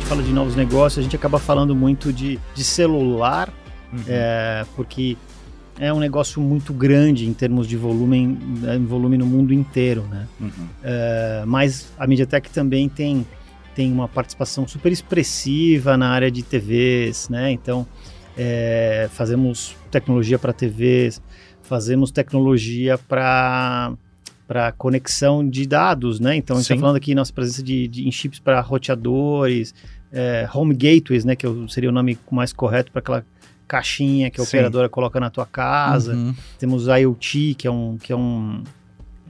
gente fala de novos negócios, a gente acaba falando muito de, de celular, uhum. é, porque é um negócio muito grande em termos de volume, em volume no mundo inteiro, né? Uhum. É, mas a MediaTek também tem, tem uma participação super expressiva na área de TVs, né? Então, é, fazemos tecnologia para TVs, fazemos tecnologia para para conexão de dados, né? Então, a gente está falando aqui nossa presença de, de em chips para roteadores, é, home gateways, né? Que seria o nome mais correto para aquela caixinha que a Sim. operadora coloca na tua casa. Uhum. Temos IoT, que é um, que é um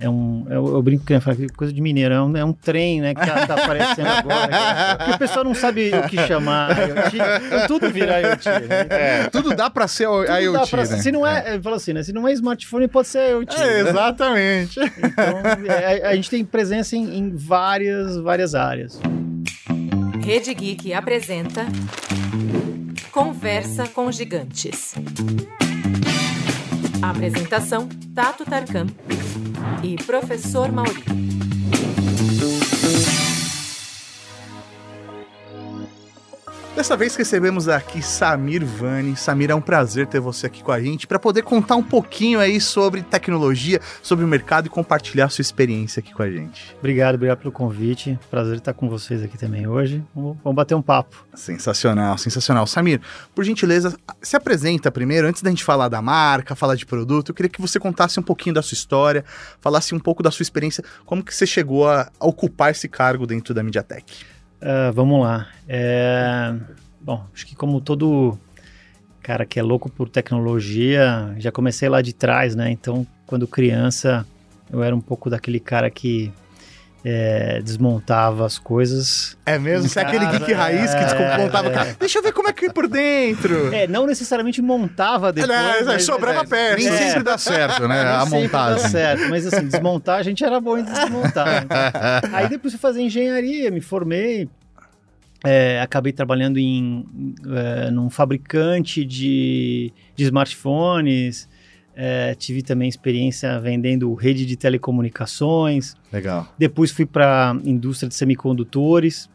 é um. Eu, eu brinco que é coisa de mineiro, é um, é um trem, né? Que tá, tá aparecendo agora. Porque o pessoal não sabe o que chamar IoT. Então tudo vira IoT. Né? É, tudo dá para ser tudo IoT. Pra, né? Se não é, é. Fala assim, né? Se não é smartphone, pode ser IoT. É, né? Exatamente. Então, é, a, gente tem presença em, em várias, várias áreas. Rede Geek apresenta Conversa com Gigantes. apresentação: Tato Tarkan e Professor Mauri. Dessa vez recebemos aqui Samir Vani. Samir, é um prazer ter você aqui com a gente para poder contar um pouquinho aí sobre tecnologia, sobre o mercado e compartilhar sua experiência aqui com a gente. Obrigado, obrigado pelo convite. Prazer estar com vocês aqui também hoje. Vamos, bater um papo. Sensacional, sensacional. Samir, por gentileza, se apresenta primeiro, antes da gente falar da marca, falar de produto, eu queria que você contasse um pouquinho da sua história, falasse um pouco da sua experiência, como que você chegou a, a ocupar esse cargo dentro da MediaTek. Uh, vamos lá. É... Bom, acho que como todo cara que é louco por tecnologia, já comecei lá de trás, né? Então, quando criança, eu era um pouco daquele cara que é, desmontava as coisas. É mesmo? Você é aquele geek raiz que desmontava. É, Deixa eu ver como é que é por dentro. É, não necessariamente montava depois. Mas, sobrava é, peça. Nem sempre dá certo, né? a montagem. Dá certo, mas assim, desmontar a gente era bom em desmontar. Então. Aí depois fui fazer engenharia, me formei. É, acabei trabalhando em é, num fabricante de, de smartphones. É, tive também experiência vendendo rede de telecomunicações. Legal. Depois fui para indústria de semicondutores.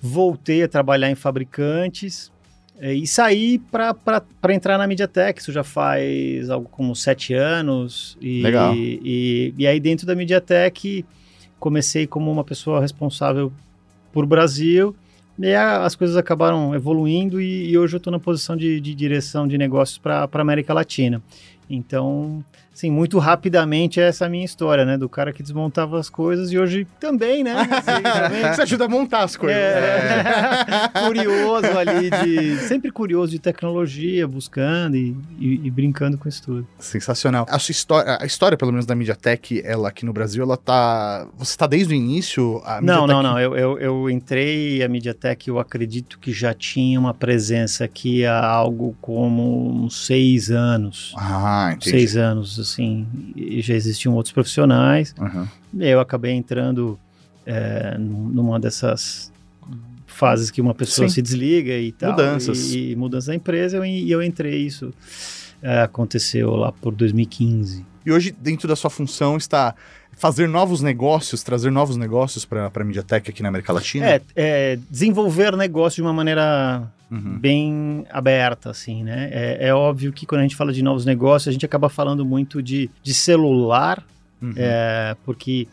Voltei a trabalhar em fabricantes é, e saí para entrar na MediaTek. Isso já faz algo como sete anos. E, Legal. E, e aí dentro da MediaTek comecei como uma pessoa responsável por Brasil. E as coisas acabaram evoluindo e, e hoje eu estou na posição de, de, direção de negócios para a América Latina. Então, assim, muito rapidamente essa é a minha história, né? Do cara que desmontava as coisas e hoje também, né? Assim, também... Você ajuda a montar as coisas. É, curioso ali de... Sempre curioso de tecnologia, buscando e, e, e, brincando com isso tudo. Sensacional. A sua história, a história, pelo menos, da MediaTek, ela aqui no Brasil, ela tá... Você tá desde o início? A não, não, não. Eu, eu, eu entrei a MediaTek, eu acredito que já tinha uma presença aqui há algo como uns seis anos. Ah, entendi. Seis anos, assim, e já existiam outros profissionais. Uhum. eu acabei entrando é, numa dessas fases que uma pessoa Sim. se desliga e tal. Mudanças. E, e mudanças da empresa, e eu, eu entrei, isso aconteceu lá por 2015. E hoje, dentro da sua função, está fazer novos negócios, trazer novos negócios para a MediaTek aqui na América Latina? É, é desenvolver negócio de uma maneira uhum. bem aberta, assim, né? É, é, óbvio que quando a gente fala de novos negócios, a gente acaba falando muito de, de celular, uhum. é, porque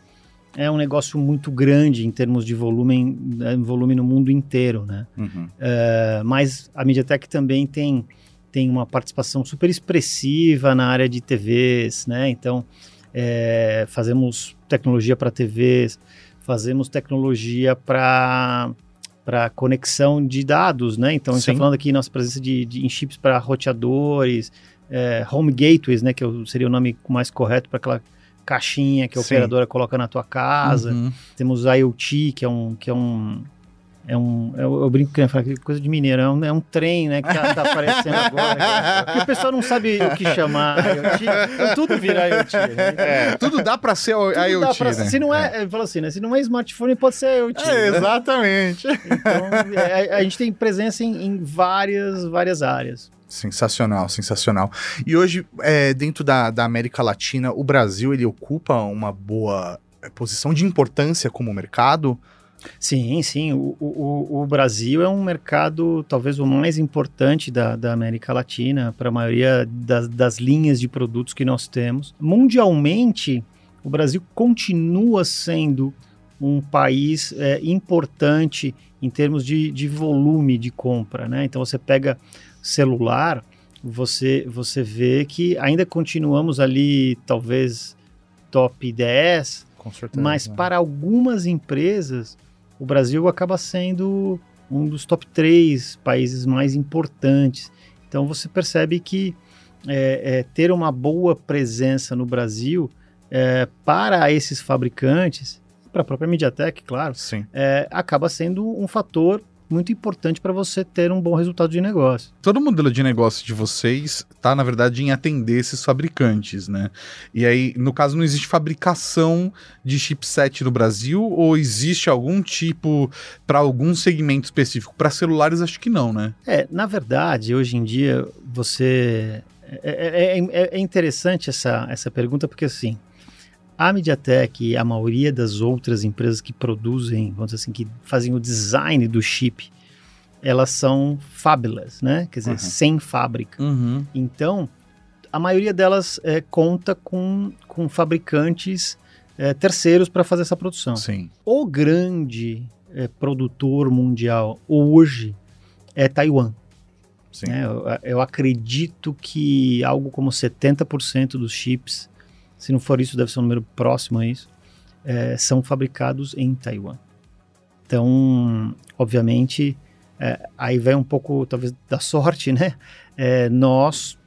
é um negócio muito grande em termos de volume, volume no mundo inteiro, né? Uhum. É, mas a MediaTek também tem, tem uma participação super expressiva na área de TVs, né? Então, é, fazemos tecnologia para TVs, fazemos tecnologia para para conexão de dados, né? Então, a gente está falando aqui nossa presença de, de em chips para roteadores, é, home gateways, né? Que seria o nome mais correto para aquela caixinha que a Sim. operadora coloca na tua casa. Uhum. Temos IoT, que é um, que é um é um, eu, eu brinco que é coisa de mineiro, é um, é um trem, né, que tá, tá aparecendo agora. Porque o pessoal não sabe o que chamar IoT, então tudo vira IoT. Né? É, tudo dá para ser tudo IoT, pra, né? Se não é, é. falo assim, né, se não é smartphone, pode ser IoT. É, né? Exatamente. Então, é, a gente tem presença em, em várias, várias áreas. Sensacional, sensacional. E hoje, é, dentro da, da América Latina, o Brasil ele ocupa uma boa posição de importância como mercado Sim, sim. O, o, o Brasil é um mercado talvez o mais importante da, da América Latina para a maioria das, das linhas de produtos que nós temos. Mundialmente, o Brasil continua sendo um país é, importante em termos de, de volume de compra, né? Então você pega celular, você, você vê que ainda continuamos ali, talvez top 10, certeza, mas né? para algumas empresas o Brasil acaba sendo um dos top 3 países mais importantes. Então você percebe que é, é, ter uma boa presença no Brasil é, para esses fabricantes, para a própria MediaTek, claro, é, acaba sendo um fator muito importante para você ter um bom resultado de negócio. Todo modelo de negócio de vocês está, na verdade, em atender esses fabricantes, né? E aí, no caso, não existe fabricação de chipset no Brasil ou existe algum tipo para algum segmento específico? Para celulares, acho que não, né? É, na verdade, hoje em dia, você. É, é, é, é interessante essa, essa pergunta, porque assim, a MediaTek e a maioria das outras empresas que produzem, vamos dizer assim, que fazem o design do chip, elas são fabulous, né? Quer dizer, uhum. sem fábrica. Uhum. Então, a maioria delas é, conta com, com fabricantes é, terceiros para fazer essa produção. Sim. O grande é, produtor mundial hoje é Taiwan. Né? Eu, eu acredito que algo como 70% dos chips se não for isso, deve ser um número próximo a isso, é, são fabricados em Taiwan. Então, obviamente, é, aí vem um pouco, talvez, da sorte, né? É, nós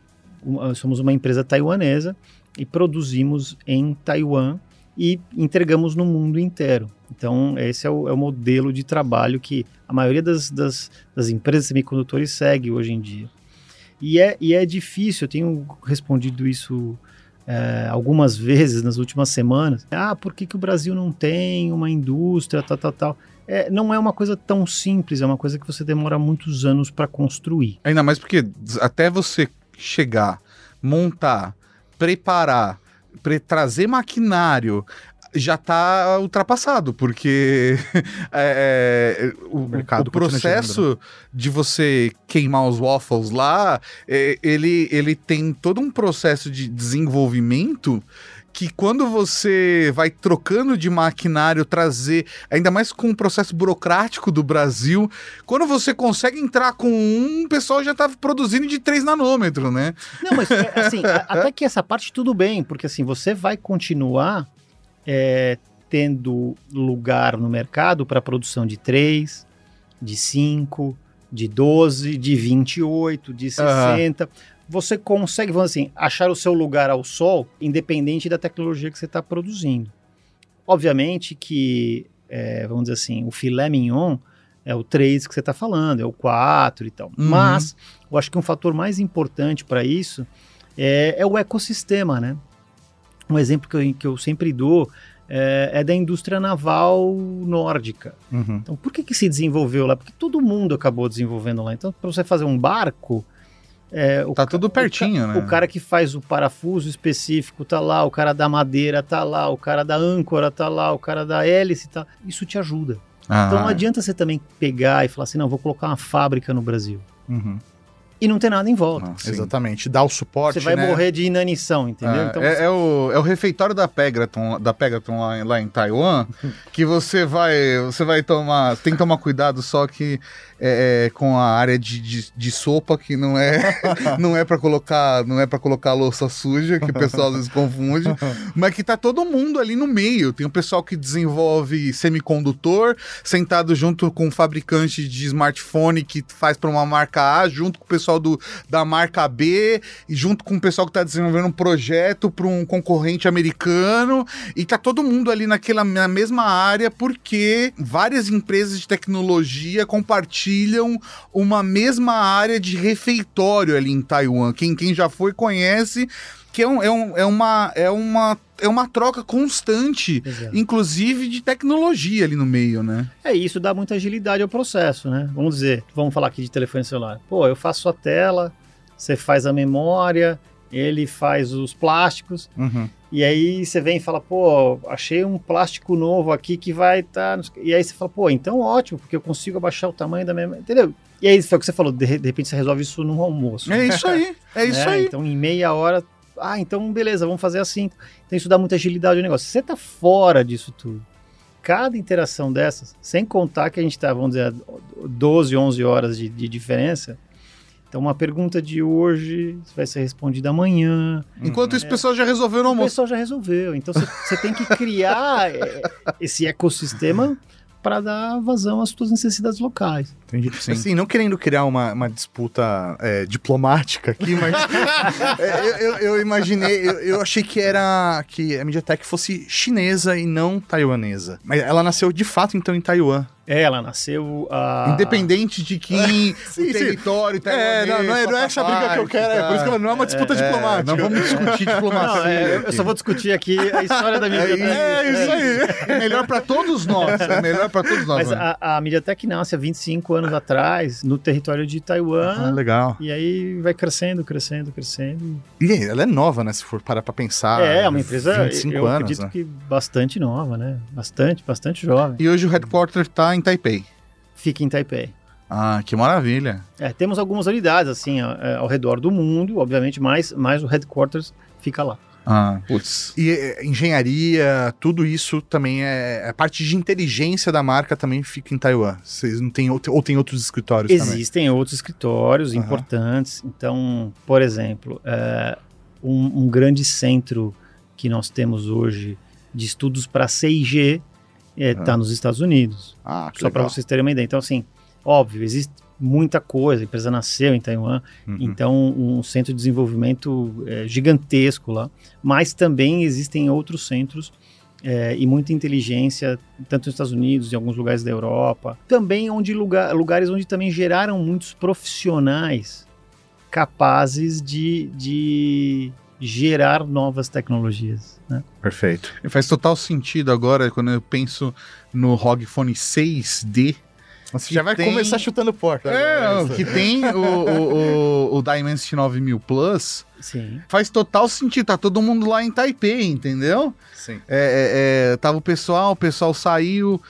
somos uma empresa taiwanesa e produzimos em Taiwan e entregamos no mundo inteiro. Então, esse é o, é o modelo de trabalho que a maioria das, das, das empresas semicondutores segue hoje em dia. E é, e é difícil, eu tenho respondido isso é, algumas vezes nas últimas semanas. Ah, por que, que o Brasil não tem uma indústria, tal, tal, tal. É, não é uma coisa tão simples, é uma coisa que você demora muitos anos para construir. Ainda mais porque até você chegar, montar, preparar, pre trazer maquinário, já está ultrapassado, porque é, é, o, o, processo de você queimar os waffles lá, é, ele, ele tem todo um processo de desenvolvimento que quando você vai trocando de maquinário, trazer, ainda mais com o processo burocrático do Brasil, quando você consegue entrar com um, o pessoal já está produzindo de 3 nanômetros, né? Não, mas é, assim, até que essa parte tudo bem, porque assim, você vai continuar é, tendo lugar no mercado para produção de 3, de 5, de 12, de 28, de 60. Uhum. Você consegue, vamos assim, achar o seu lugar ao sol, independente da tecnologia que você está produzindo. Obviamente que, é, vamos dizer assim, o filé mignon é o 3 que você está falando, é o 4 e tal. Uhum. Mas eu acho que um fator mais importante para isso é, é o ecossistema, né? Um exemplo que eu, que eu sempre dou é, é, da indústria naval nórdica. Uhum. Então, por que, que se desenvolveu lá? Porque todo mundo acabou desenvolvendo lá. Então, para você fazer um barco. É, tá tudo pertinho, o, né? O cara que faz o parafuso específico tá lá, o cara da madeira tá lá, o cara da âncora tá lá, o cara da hélice tá. Isso te ajuda. Ah. Então não adianta você também pegar e falar assim, não, vou colocar uma fábrica no Brasil. Uhum e não tem nada em volta. Ah, exatamente, dá o suporte. Você vai né? morrer de inanição, entendeu? Ah, então, é, você... é, o, é o refeitório da Pegaton, da Pegaton lá, lá em Taiwan, que você vai, você vai tomar, tem que tomar cuidado só que é, é, com a área de, de, de, sopa que não é não é para colocar não é para colocar louça suja que o pessoal às vezes confunde, mas que tá todo mundo ali no meio. Tem o pessoal que desenvolve semicondutor sentado junto com o fabricante de smartphone que faz para uma marca A, junto com o pessoal do, da marca B e junto com o pessoal que está desenvolvendo um projeto para um concorrente americano e tá todo mundo ali naquela na mesma área porque várias empresas de tecnologia compartilham uma mesma área de refeitório ali em Taiwan. Quem, quem já foi conhece que é, um, é, um, é, uma, é, uma, é uma troca constante, Exato. inclusive de tecnologia ali no meio, né? É, isso dá muita agilidade ao processo, né? Vamos dizer, vamos falar aqui de telefone celular. Pô, eu faço a tela, você faz a memória, ele faz os plásticos. Uhum. E aí você vem e fala, pô, achei um plástico novo aqui que vai estar. Tá... E aí você fala, pô, então ótimo, porque eu consigo abaixar o tamanho da minha. Entendeu? E aí foi o que você falou, de, de repente você resolve isso num almoço. É isso aí, é isso é, aí. Então em meia hora, ah, então beleza, vamos fazer assim. Então isso dá muita agilidade ao negócio. Você tá fora disso tudo. Cada interação dessas, sem contar que a gente tá, vamos dizer, 12, 11 horas de, de diferença, então, uma pergunta de hoje vai ser respondida amanhã. Enquanto isso, o pessoal já resolveu no almoço. O pessoal já resolveu. Então, você tem que criar é, esse ecossistema para dar vazão às suas necessidades locais. Entendi. Sim. Assim, não querendo criar uma, uma disputa é, diplomática aqui, mas é, eu, eu, eu, imaginei, eu, eu, achei que era que a MediaTek fosse chinesa e não taiwanesa. Mas ela nasceu de fato então em Taiwan. É, ela nasceu. Uh... Independente de quem, sim, o território, sim. É, não, não é, não é essa briga que eu quero, é por isso que ela não é uma disputa é, é diplomática. Não vamos discutir diplomacia. Não, é, eu só vou discutir aqui a história da MediaTek. É, é isso aí. É melhor para todos nós. É melhor para todos nós. Mas a, a MediaTek nasce há 25 anos atrás, no território de Taiwan. Ah, legal. E aí vai crescendo, crescendo, crescendo. E ela é nova, né? Se for parar para pensar. É, é uma empresa, 25 eu anos, acredito né? que bastante nova, né? Bastante, bastante jovem. E hoje o headquarter está em Taipei. Fica em Taipei. Ah, que maravilha. É, temos algumas unidades, assim, ao, é, ao redor do mundo, obviamente, mas, mas o headquarters fica lá. Ah, putz. E é, engenharia, tudo isso também é. A parte de inteligência da marca também fica em Taiwan. Vocês não têm ou tem outros escritórios Existem também? outros escritórios uhum. importantes. Então, por exemplo, é, um, um, grande centro que nós temos hoje de estudos para 6G está é, tá nos Estados Unidos. Ah, Só para vocês terem uma ideia. Então, assim, óbvio, existe muita coisa. A empresa nasceu em Taiwan, uhum. então um centro de desenvolvimento é, gigantesco lá. Mas também existem outros centros é, e muita inteligência, tanto nos Estados Unidos, em alguns lugares da Europa. Também onde lugar, lugares onde também geraram muitos profissionais capazes de, de gerar novas tecnologias. Né? Perfeito. E faz total sentido agora quando eu penso no ROG Phone 6D você já vai tem... começar chutando porta. É, que tem o, o, o, o Dimensity 9000 Plus. Sim. Faz total sentido. Tá todo mundo lá em Taipei, entendeu? Sim. É, é, é, tava o pessoal, o pessoal saiu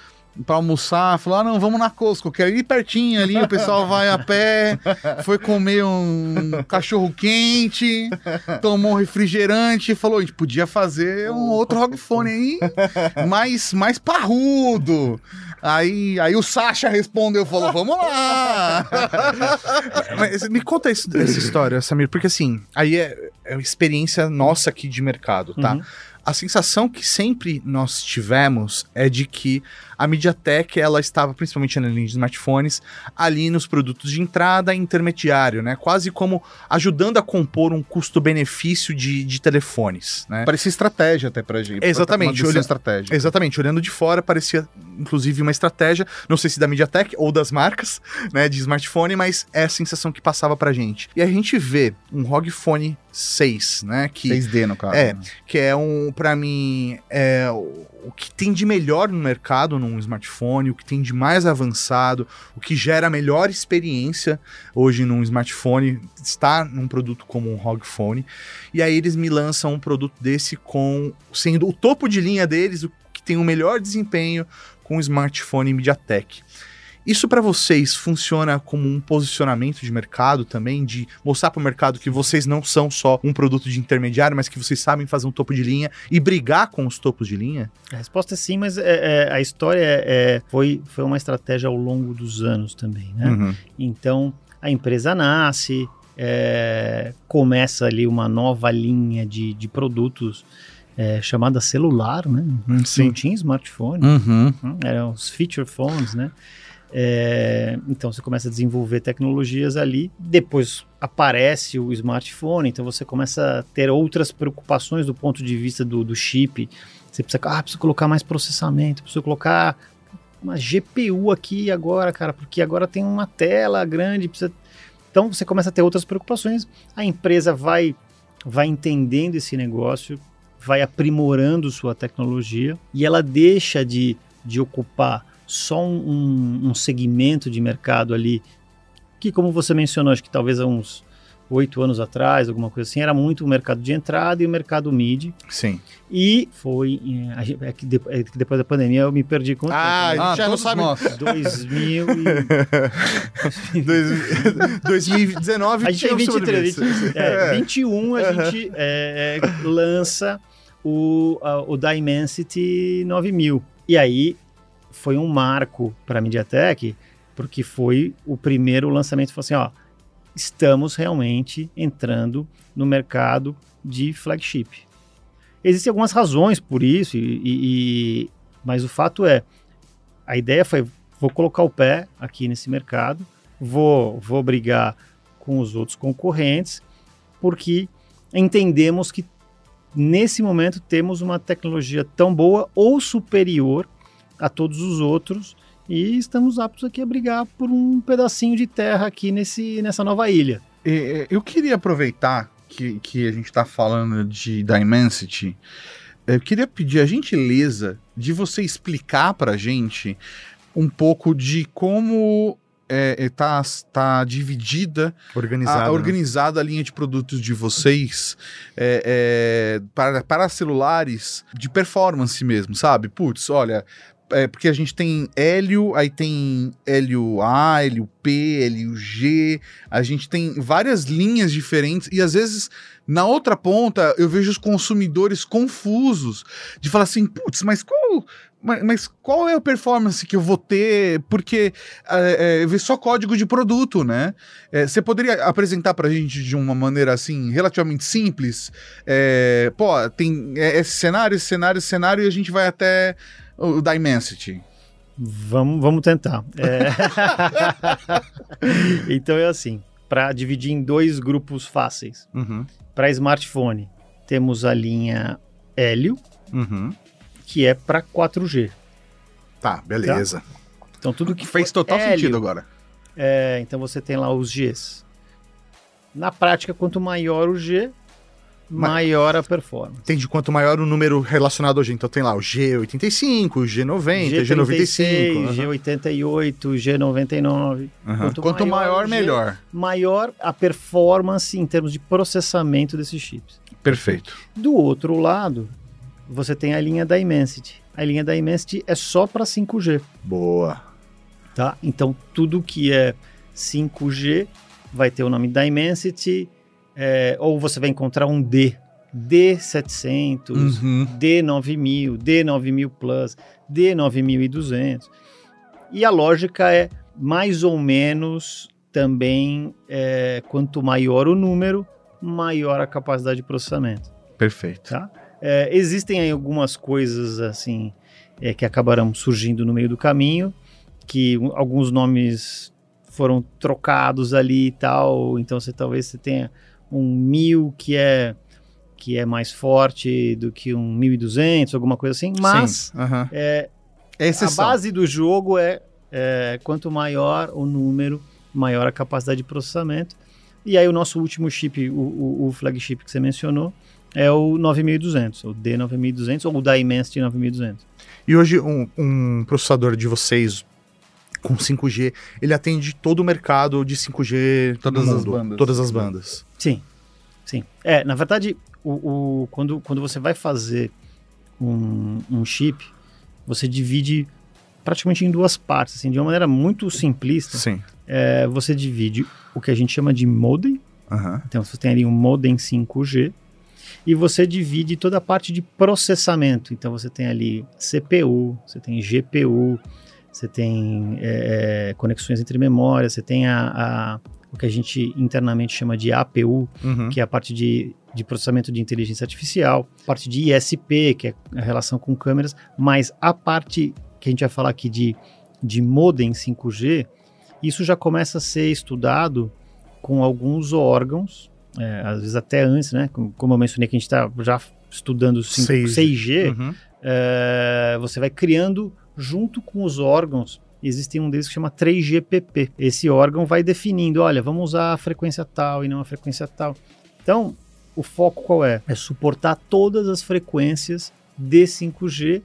para almoçar, falou: ah, não, vamos na Costco, quero ir pertinho ali. O pessoal vai a pé, foi comer um cachorro quente, tomou um refrigerante e falou: a gente podia fazer um outro Rogfone aí, mais, mais parrudo. Aí, aí o Sasha respondeu, falou, vamos lá! Mas me conta essa história, Samir, porque assim, aí é, é uma experiência nossa aqui de mercado, tá? Uhum. A sensação que sempre nós tivemos é de que a MediaTek ela estava principalmente na linha de smartphones ali nos produtos de entrada intermediário, né? Quase como ajudando a compor um custo-benefício de, de telefones, né? Parecia estratégia até pra gente. Exatamente. Olhando, estratégia. Exatamente. Olhando de fora parecia inclusive uma estratégia, não sei se da MediaTek ou das marcas, né, de smartphone, mas é a sensação que passava pra gente. E a gente vê um ROG Phone 6, né, que 6D no caso. É, né? que é um para mim é o que tem de melhor no mercado num smartphone, o que tem de mais avançado, o que gera a melhor experiência hoje num smartphone, está num produto como um ROG Phone. E aí eles me lançam um produto desse com sendo o topo de linha deles, o que tem o melhor desempenho com o smartphone MediaTek. Isso para vocês funciona como um posicionamento de mercado também, de mostrar para o mercado que vocês não são só um produto de intermediário, mas que vocês sabem fazer um topo de linha e brigar com os topos de linha? A resposta é sim, mas é, é, a história é, foi, foi uma estratégia ao longo dos anos também, né? Uhum. Então, a empresa nasce, é, começa ali uma nova linha de, de produtos é, chamada celular, né? Sim. Não tinha smartphone, uhum. eram os feature phones, né? É, então você começa a desenvolver tecnologias ali, depois aparece o smartphone, então você começa a ter outras preocupações do ponto de vista do, do chip. Você precisa, ah, precisa colocar mais processamento, precisa colocar uma GPU aqui agora, cara, porque agora tem uma tela grande, precisa... Então você começa a ter outras preocupações. A empresa vai vai entendendo esse negócio, vai aprimorando sua tecnologia e ela deixa de, de ocupar só um, um segmento de mercado ali, que como você mencionou, acho que talvez há uns oito anos atrás, alguma coisa assim, era muito o mercado de entrada e o mercado mid. Sim. E foi. É, é, que, de, é que, depois da pandemia eu me perdi com Ah, ah já não sabe. 2000 e... 2019 a gente tem 23, 20, é, 21 a gente é, lança o, a, o Dimensity 9000. E aí foi um marco para a MediaTek, porque foi o primeiro lançamento. Falou assim: ó, estamos realmente entrando no mercado de flagship. Existem algumas razões por isso, e, e, mas o fato é, a ideia foi, vou colocar o pé aqui nesse mercado, vou, vou brigar com os outros concorrentes, porque entendemos que nesse momento temos uma tecnologia tão boa ou superior a todos os outros e estamos aptos aqui a brigar por um pedacinho de terra aqui nesse, nessa nova ilha. Eu queria aproveitar que, que a gente está falando de Dimensity, eu queria pedir a gentileza de você explicar para a gente um pouco de como é, é, tá, tá dividida, organizada, a, né? organizada a linha de produtos de vocês é, é, para, para celulares de performance mesmo, sabe? Putz, olha, é, porque a gente tem hélio, aí tem hélio A, hélio P, hélio G, a gente tem várias linhas diferentes e às vezes na outra ponta eu vejo os consumidores confusos de falar assim, putz, mas qual mas, qual é a performance que eu vou ter? Porque é, é, só código de produto, né? É, você poderia apresentar para a gente de uma maneira assim, relativamente simples? É, pô, tem é, esse cenário, esse cenário, esse cenário, e a gente vai até o Dimensity. Vamos, vamos tentar. É... então é assim, para dividir em dois grupos fáceis. Uhum. Para smartphone, temos a linha Helio, uhum que é para 4G. Tá, beleza. Tá? Então tudo que fez total hélio, sentido agora. É, então você tem lá os Gs. Na prática, quanto maior o G, maior a performance. Entende? Quanto maior o número relacionado G. Então tem lá o G85, o G90, G95. G88, G99. Uhum. Quanto, quanto, maior, maior G, melhor. Maior a performance em termos de processamento desses chips. Perfeito. Do outro lado, você tem a linha da Immensity. A linha da Immensity é só para 5G. Boa. Tá? Então tudo que é 5G vai ter o nome da Immensity, é, ou você vai encontrar um D, D700, uhum. D9000, D9000 Plus, D9200. E a lógica é mais ou menos também, é, quanto maior o número, maior a capacidade de processamento. Perfeito. Tá? É, existem aí algumas coisas assim é, que acabaram surgindo no meio do caminho, que alguns nomes foram trocados ali e tal, então você talvez você tenha um mil que é que é mais forte do que um 1200, alguma coisa assim, mas uhum. é, é a base do jogo é, é, quanto maior o número, maior a capacidade de processamento. E aí o nosso último chip, o, o, o flagship que você mencionou, é o 9200, o D9200 ou o Dimensity 9200. E hoje um, um, processador de vocês com 5G, ele atende todo o mercado de 5G todas as bandas. Todas as bandas. Sim. Sim. É, na verdade, o, o quando, quando você vai fazer um, um chip, você divide praticamente em duas partes, assim, de uma maneira muito simplista. Sim. É, você divide o que a gente chama de modem. Uhum. Então, você tem ali um modem 5G e você divide toda a parte de processamento. Então você tem ali CPU, você tem GPU, você tem é, é, conexões entre memórias, você tem a, a, o que a gente internamente chama de APU, uhum. que é a parte de, de processamento de inteligência artificial, parte de ISP, que é a relação com câmeras, mas a parte que a gente vai falar aqui de, de modem 5G, isso já começa a ser estudado com alguns órgãos é, às vezes até antes, né? Como eu mencionei que a gente está já estudando 5, 6G, uhum. é, você vai criando junto com os órgãos. Existe um deles que chama 3GPP. Esse órgão vai definindo, olha, vamos usar a frequência tal e não a frequência tal. Então, o foco qual é? É suportar todas as frequências de 5G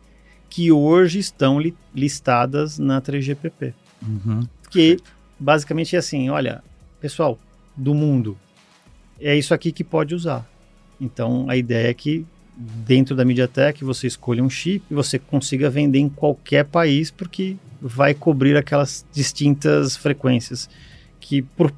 que hoje estão li listadas na 3GPP. Uhum. Que basicamente é assim, olha, pessoal do mundo, é isso aqui que pode usar. Então a ideia é que dentro da MediaTek você escolha um chip e você consiga vender em qualquer país porque vai cobrir aquelas distintas frequências que por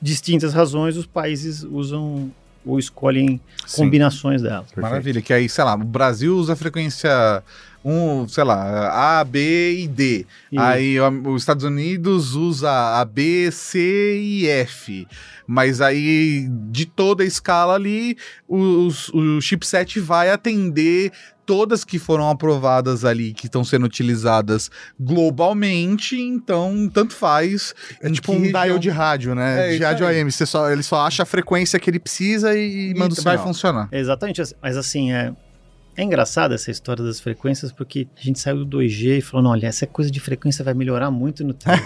distintas razões os países usam ou escolhem Sim. combinações delas. Maravilha, que aí, sei lá, o Brasil usa a frequência um, sei lá, A, B e D. E- Aí os Estados Unidos usa a B, C e F. Mas aí, de toda a escala ali, os- o chipset vai atender todas que foram aprovadas ali, que estão sendo utilizadas globalmente, então tanto faz. É tipo um dial de rádio, né? É, de rádio. AM. Você só, ele só acha a frequência que ele precisa e, e manda o vai sinal. funcionar. Exatamente, mas assim, é, é engraçado essa história das frequências, porque a gente saiu do 2G e falou, não, olha, essa coisa de frequência vai melhorar muito no 3.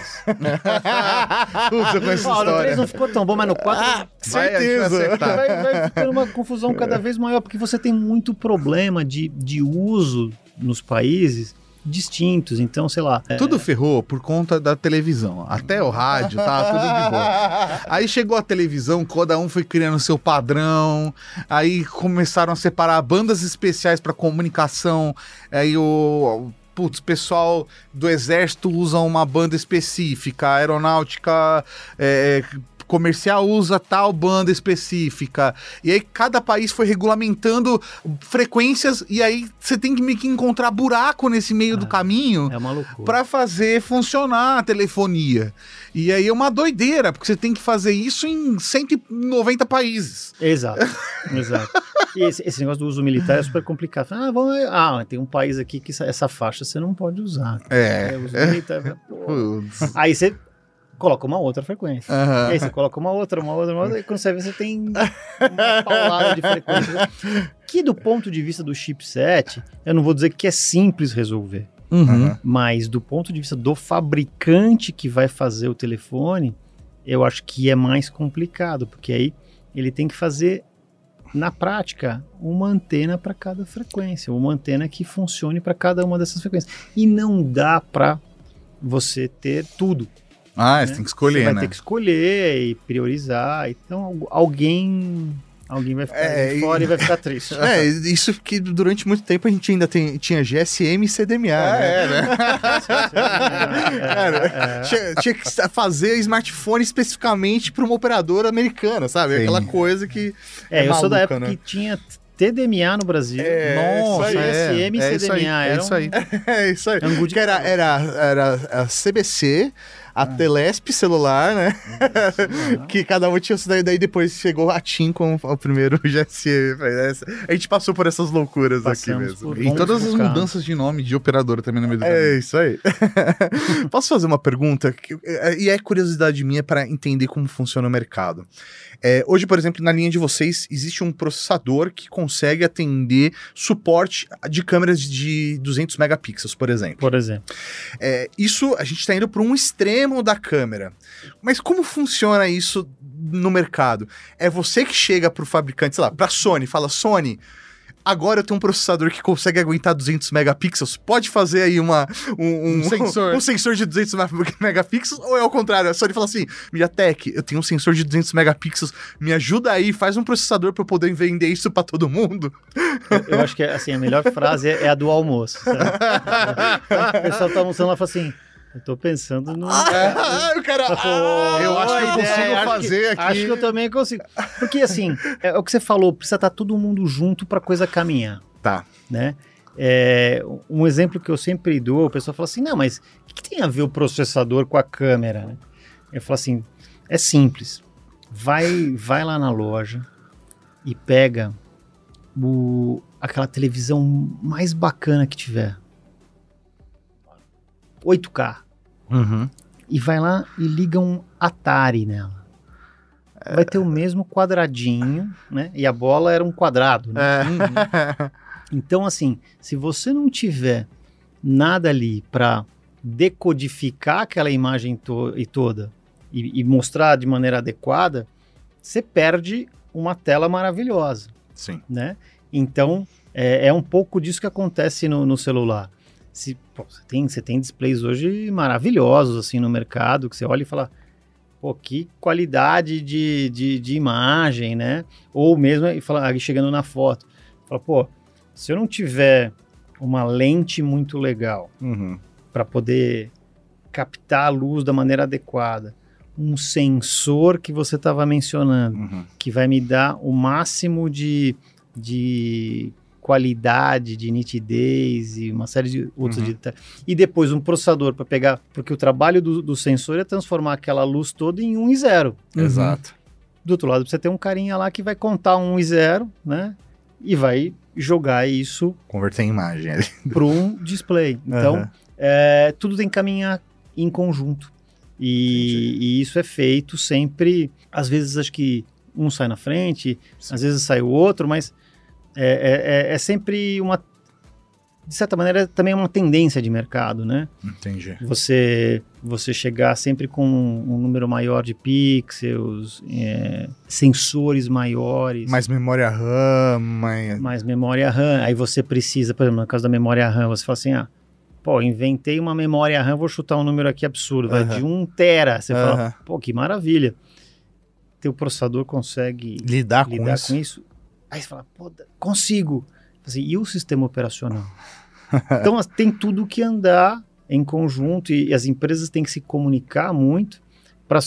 Putz, eu conheço essa Ó, no 3 história. não ficou tão bom, mas no 4 Ah, Vai, vai certeza. acertar. vai, vai ficando uma confusão cada vez maior, porque você tem muito problema de, de uso nos países distintos. Então, sei lá. é, Tudo ferrou por conta da televisão. Até o rádio, tá tudo de boa. Aí chegou a televisão, cada um foi criando seu padrão. Aí começaram a separar bandas especiais para comunicação. Aí o putz, pessoal do exército usa uma banda específica, aeronáutica é, comercial usa tal banda específica. E aí cada país foi regulamentando frequências e aí você tem que meio que encontrar buraco nesse meio do Ah, caminho É para fazer funcionar a telefonia. E aí é uma doideira, porque você tem que fazer isso em 190 países. Exato, exato. E esse, esse negócio do uso militar é super complicado. Ah, vamos, ah, tem um país aqui que essa, essa faixa você não pode usar. É. É, uso militar. pô. Aí você coloca uma outra frequência. Aham. E aí você coloca uma outra, uma outra, uma outra, e quando você vê, você tem uma paulada de frequência. Que do ponto de vista do chipset, eu não vou dizer que é simples resolver, Uhum. mas do ponto de vista do fabricante que vai fazer o telefone, eu acho que é mais complicado, porque aí ele tem que fazer na prática uma antena para cada frequência, uma antena que funcione para cada uma dessas frequências. E não dá para você ter tudo. Ah, você né? tem que escolher, Você vai né? ter que escolher e priorizar. Então al- alguém alguém vai ficar É, de e- fora e vai ficar triste. É, isso que durante muito tempo a gente ainda tem- tinha GSM e CDMA, né? é, né? Cara, tinha, tinha que fazer smartphone especificamente para uma operadora americana, sabe? Sim. Aquela coisa que. É, é eu sou da maluca, época né? que tinha TDMA no Brasil. É, Nossa, isso aí, SM e é isso aí, CDMA. é era isso aí. É isso aí. um angu de Que era, era, era a CBC, a Telesp celular, né? que cada um tinha isso daí, daí depois chegou a TIM com o primeiro GSM. Essa- A gente passou por essas loucuras Passamos aqui mesmo. E todas as mudanças de nome de operadora também no meio do É caminho. isso aí. Posso fazer uma pergunta? É- E é curiosidade minha para entender como funciona o mercado. É, hoje, por exemplo, na linha de vocês, existe um processador que consegue atender suporte de câmeras de 200 megapixels, por exemplo. Por exemplo. É, isso a gente está indo para um extremo da câmera. Mas como funciona isso no mercado? É você que chega para o fabricante, sei lá, para a Sony, fala: Sony. Agora eu tenho um processador que consegue aguentar 200 megapixels. Pode fazer aí uma, um, Um sensor. um sensor de 200 me- megapixels? Ou é ao contrário? A Sony fala assim: MediaTek, eu tenho um sensor de 200 megapixels. Me ajuda aí, faz um processador para eu poder vender isso para todo mundo. Eu, eu acho que assim, a melhor frase é, é a do almoço. o pessoal tá almoçando lá e fala assim: Eu tô pensando no. Ah, o cara. ah, eu acho que eu consigo ideia, acho fazer que- aqui. Acho que eu também consigo. Porque assim, é, o que você falou, precisa estar todo mundo junto pra coisa caminhar, Tá. né? É, um exemplo que eu sempre dou, o pessoal fala assim, não, mas o que, que tem a ver o processador com a câmera? né? Eu falo assim, é simples. Vai, vai lá na loja e pega o, aquela televisão mais bacana que tiver. 8K Uhum. e vai lá e liga um Atari nela. Vai ter o mesmo quadradinho, né? E a bola era um quadrado, né? É. Então, assim, se você não tiver nada ali para decodificar aquela imagem to e toda e, e mostrar de maneira adequada, você perde uma tela maravilhosa Sim. né? Então, é, é um pouco disso que acontece no, no celular. Se, pô, você, tem, você tem displays hoje maravilhosos, assim, no mercado, que você olha e fala, pô, que qualidade de, de, de imagem, né? Ou mesmo e fala, chegando na foto, fala, pô, se eu não tiver uma lente muito legal Uhum. para poder captar a luz da maneira adequada, um sensor que você estava mencionando, Uhum. que vai me dar o máximo de, de qualidade, de nitidez e uma série de outros Uhum. detalhes. E depois um processador para pegar, porque o trabalho do, do sensor é transformar aquela luz toda em 1 e 0. Exato. Do outro lado, você tem um carinha lá que vai contar 1 e 0, né? E vai jogar isso Converter em imagem ali. para um display. Então, Aham. é, tudo tem que caminhar em conjunto. E, e isso é feito sempre. Às vezes, acho que um sai na frente, Sim. às vezes sai o outro, mas é, é- é- é sempre uma. De certa maneira, também é uma tendência de mercado, né? Entendi. Você, você chegar sempre com um número maior de pixels, é, sensores maiores Mais memória RAM, mais... mais memória RAM. Aí você precisa, por exemplo, no caso da memória RAM, você fala assim, ah, pô, inventei uma memória RAM, vou chutar um número aqui absurdo, vai de 1 tera. Você Aham. fala, pô, que maravilha. Teu processador consegue lidar com lidar isso. com isso. Aí você fala, pô, consigo. Assim, e o sistema operacional? então, as- tem tudo que andar em conjunto e, e as empresas têm que se comunicar muito para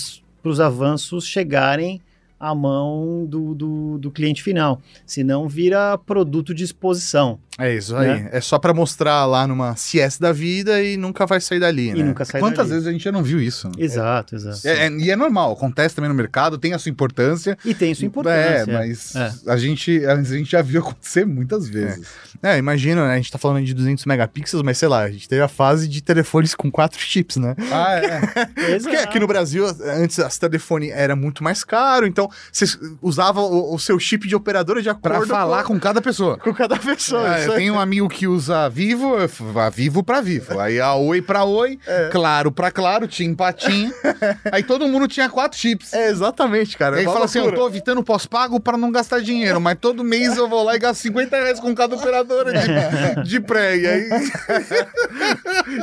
os avanços chegarem à mão do, do, do cliente final. Senão vira produto de exposição É isso aí. Né? É só pra mostrar lá numa CS da vida e nunca vai sair dali, e né? nunca sai Quantas dali. vezes a gente já não viu isso? Exato, exato. É, é- e é normal, acontece também no mercado, tem a sua importância. E tem sua importância. É, mas É. A, gente, a gente já viu acontecer muitas vezes. É, imagina, né? A gente tá falando de 200 megapixels, mas sei lá, a gente teve a fase de telefones com quatro chips, né? Ah, é. Exato. Porque aqui no Brasil, antes as telefone era muito mais caro, então você usava o, o seu chip de operadora de acordo Pra falar com, com cada pessoa. com cada pessoa. Isso eu aí. tenho um amigo que usa Vivo, a Vivo pra Vivo. Aí a Oi pra Oi, É. Claro pra Claro, Tim pra Tim. Aí todo mundo tinha quatro chips. É, exatamente, cara. Aí é uma fala assim, eu tô evitando pós-pago pra não gastar dinheiro, mas todo mês eu vou lá e gasto 50 reais com cada operadora de, de pré. E aí,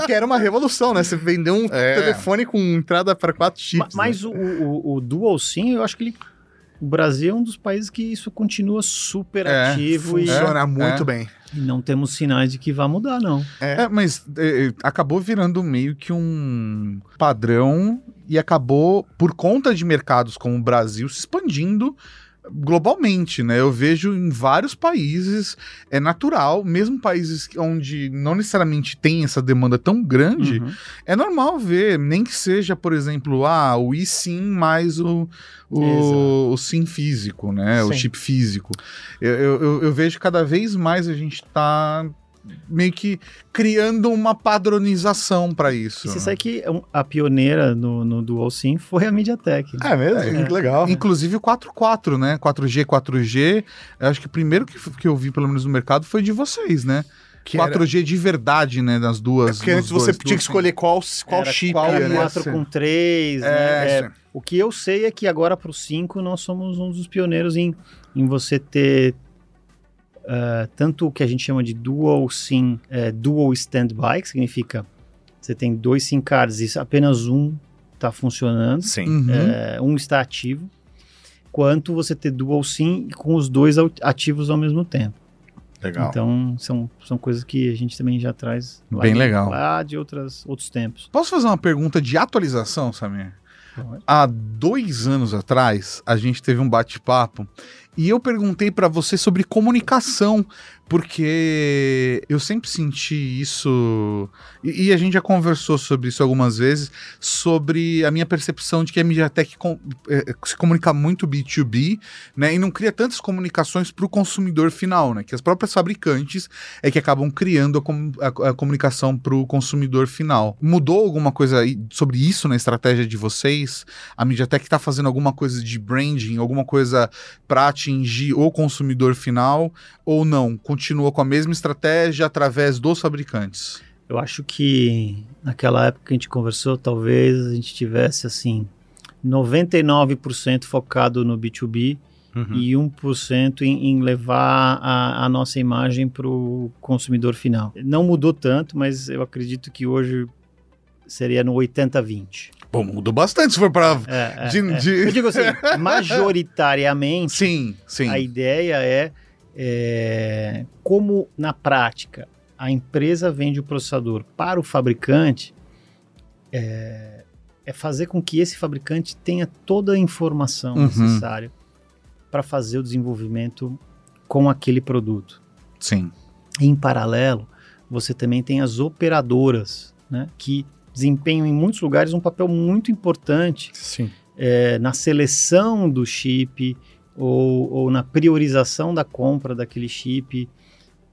Que era uma revolução, né? Você vendeu um É. telefone com entrada para quatro chips. né? Mas o, o, o Dual SIM, eu acho que ele. O Brasil é um dos países que isso continua super É, ativo e, Funciona muito é. bem. E não temos sinais de que vá mudar, não. É, mas é, é, acabou virando meio que um padrão e acabou, por conta de mercados como o Brasil, se expandindo globalmente, né? Eu vejo em vários países, é natural, mesmo países onde não necessariamente tem essa demanda tão grande, Uhum. é normal ver, nem que seja, por exemplo, ah, o eSIM mais o, o, o SIM físico, né? O Sim. chip físico. Eu, eu, eu- eu vejo cada vez mais a gente tá meio que criando uma padronização para isso. E você né? sabe que a pioneira no, no Dual SIM foi a MediaTek. É mesmo? É. Que legal. Inclusive o 4.4, né? 4G, 4G. Eu acho que o primeiro que, que eu vi, pelo menos no mercado, foi de vocês, né? Que era- 4G de verdade, né? Das duas. Porque antes você dois, tinha que escolher qual, qual Era chip qual Era né? 4 com 3, É, né? É, sim. o que eu sei é que agora para o 5 nós somos um dos pioneiros em, em você ter ah, tanto o que a gente chama de Dual SIM, eh, Dual Standby, que significa você tem dois SIM cards e apenas um está funcionando, Sim. Uhum. eh, um está ativo, quanto você ter Dual SIM com os dois ativos ao mesmo tempo. Legal. Então, são, são coisas que a gente também já traz lá Bem de- legal. lá de outras, outros tempos. Posso fazer uma pergunta de atualização, Samir? Há dois anos atrás, a gente teve um bate-papo e eu perguntei para você sobre comunicação, porque eu sempre senti isso, e, e a gente já conversou sobre isso algumas vezes, sobre a minha percepção de que a MediaTek com- eh, se comunica muito B2B, né, e não cria tantas comunicações para o consumidor final, né, que as próprias fabricantes é que acabam criando a, com- a- a comunicação para o consumidor final. Mudou alguma coisa sobre isso na estratégia de vocês? A MediaTek está fazendo alguma coisa de branding, alguma coisa para atingir o consumidor final ou não? Continua com a mesma estratégia através dos fabricantes? Eu acho que naquela época que a gente conversou, talvez a gente tivesse assim 99% focado no B2B Uhum. e 1% em, em levar a, a nossa imagem para o consumidor final. Não mudou tanto, mas eu acredito que hoje seria no 80-20. Bom, mudou bastante se for para. É, é, de- é. de- Eu digo assim, majoritariamente, Sim, sim. a ideia é, é, como na prática a empresa vende o processador para o fabricante, é, é fazer com que esse fabricante tenha toda a informação Uhum. necessária para fazer o desenvolvimento com aquele produto. Sim. Em paralelo, você também tem as operadoras, né, que desempenham em muitos lugares um papel muito importante Sim. é, na seleção do chip ou, ou na priorização da compra daquele chip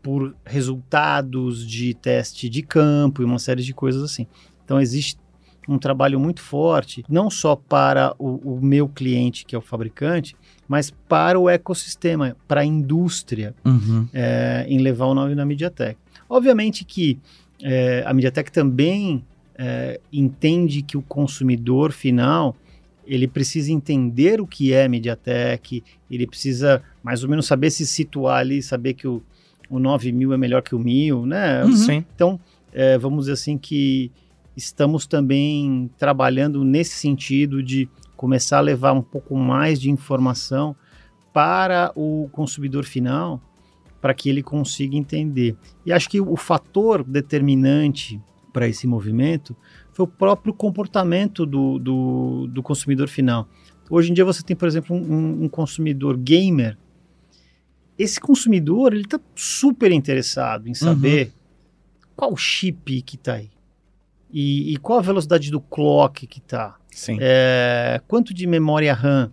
por resultados de teste de campo e uma série de coisas assim. Então existe um trabalho muito forte, não só para o, o meu cliente, que é o fabricante, mas para o ecossistema, para a indústria, Uhum. é, em levar o nome na MediaTek. Obviamente que é, a MediaTek também é, entende que o consumidor final ele precisa entender o que é MediaTek, ele precisa mais ou menos saber se situar ali, saber que o, o 9000 é melhor que o 1000, né? Uhum. Sim. Então, é, vamos dizer assim que estamos também trabalhando nesse sentido de começar a levar um pouco mais de informação para o consumidor final, para que ele consiga entender. E acho que o fator determinante para esse movimento foi o próprio comportamento do, do, do consumidor final. Hoje em dia você tem, por exemplo, um, um consumidor gamer. Esse consumidor ele está super interessado em saber qual chip que está aí e, e qual a velocidade do clock que está, Sim. é, quanto de memória RAM.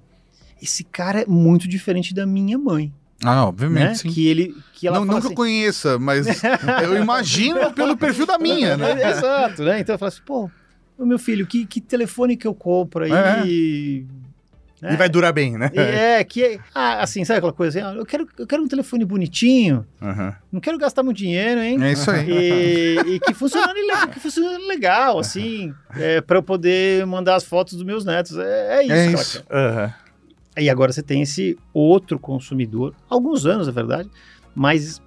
Esse cara é muito diferente da minha mãe, Ah, obviamente, né? sim. Que ele, que ela não, não que assim, eu conheça, mas eu imagino pelo perfil da minha, né? É, Exato, né? Então eu falo assim, pô, meu filho, que, que telefone que eu compro aí? né? E vai durar bem, né? E é, que é, ah, assim, sabe aquela coisa assim, ah, eu quero, eu quero um telefone bonitinho, Aham. não quero gastar muito dinheiro, hein? É isso aí. E, e que funcione legal, que funcione legal, assim, é, para eu poder mandar as fotos dos meus netos. É, é isso, É que isso. quer. E agora você tem esse outro consumidor, alguns anos, é verdade, mas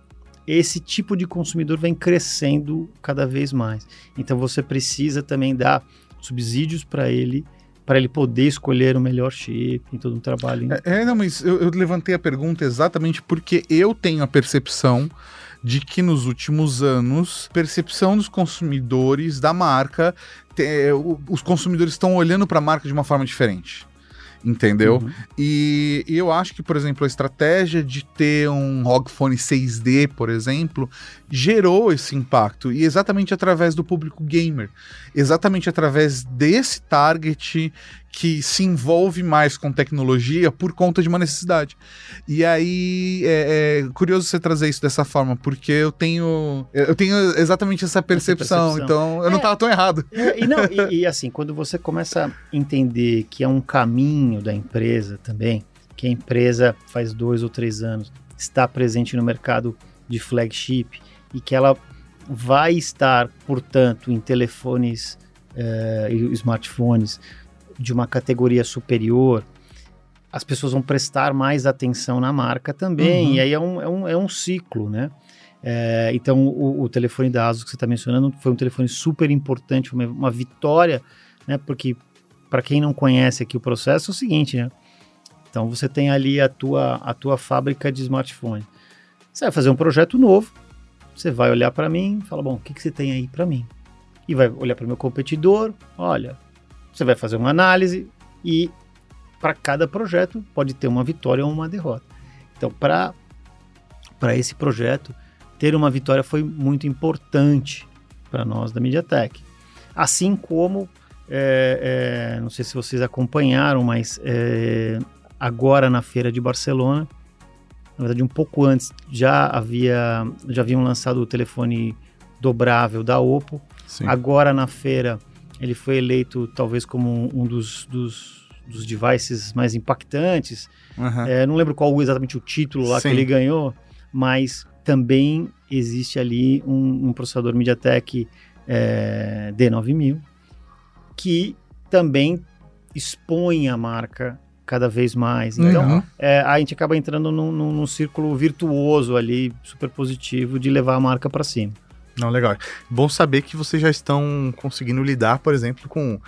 esse tipo de consumidor vem crescendo cada vez mais. Então você precisa também dar subsídios para ele, para ele poder escolher o melhor chip em todo um trabalho. É, é, não, mas eu, eu levantei a pergunta exatamente porque eu tenho a percepção de que nos últimos anos, percepção dos consumidores da marca, te- o- os consumidores estão olhando para a marca de uma forma diferente. Entendeu? Uhum. E, e eu acho que, por exemplo, a estratégia de ter um ROG Phone 6D, por exemplo, gerou esse impacto. E exatamente através do público gamer. Exatamente através desse target que se envolve mais com tecnologia por conta de uma necessidade. E aí é, é curioso você trazer isso dessa forma, porque eu tenho eu tenho exatamente essa percepção, percepção. então eu não É. tava tão errado. É, e, não, e, e assim, quando você começa a entender que é um caminho da empresa também, que a empresa faz dois ou três anos está presente no mercado de flagship e que ela vai estar, portanto, em telefones eh, e smartphones de uma categoria superior, as pessoas vão prestar mais atenção na marca também, Uhum. e aí é um, é um, é um ciclo, né? É, então, o, o telefone da ASUS que você está mencionando foi um telefone super importante, uma, uma vitória, né? Porque, para quem não conhece aqui o processo, é o seguinte, né? Então, você tem ali a tua, a tua fábrica de smartphone. Você vai fazer um projeto novo, você vai olhar para mim e fala, bom, o que, que você tem aí para mim? E vai olhar para o meu competidor, olha, você vai fazer uma análise e para cada projeto pode ter uma vitória ou uma derrota. Então, para esse projeto, ter uma vitória foi muito importante para nós da MediaTek. Assim como, é, é, não sei se vocês acompanharam, mas é, agora na feira de Barcelona, na verdade um pouco antes, já havia já haviam lançado o telefone dobrável da Oppo. Sim. Agora na feira ele foi eleito talvez como um dos, dos, dos devices mais impactantes. Aham. É, não lembro qual exatamente o título lá Sim. que ele ganhou, mas também existe ali um, um processador MediaTek é, D9000 que também expõe a marca cada vez mais. Então, Uhum. é, a gente acaba entrando num, num- num círculo virtuoso ali, super positivo, de levar a marca para cima. Não, legal. Bom saber que vocês já estão conseguindo lidar, por exemplo, com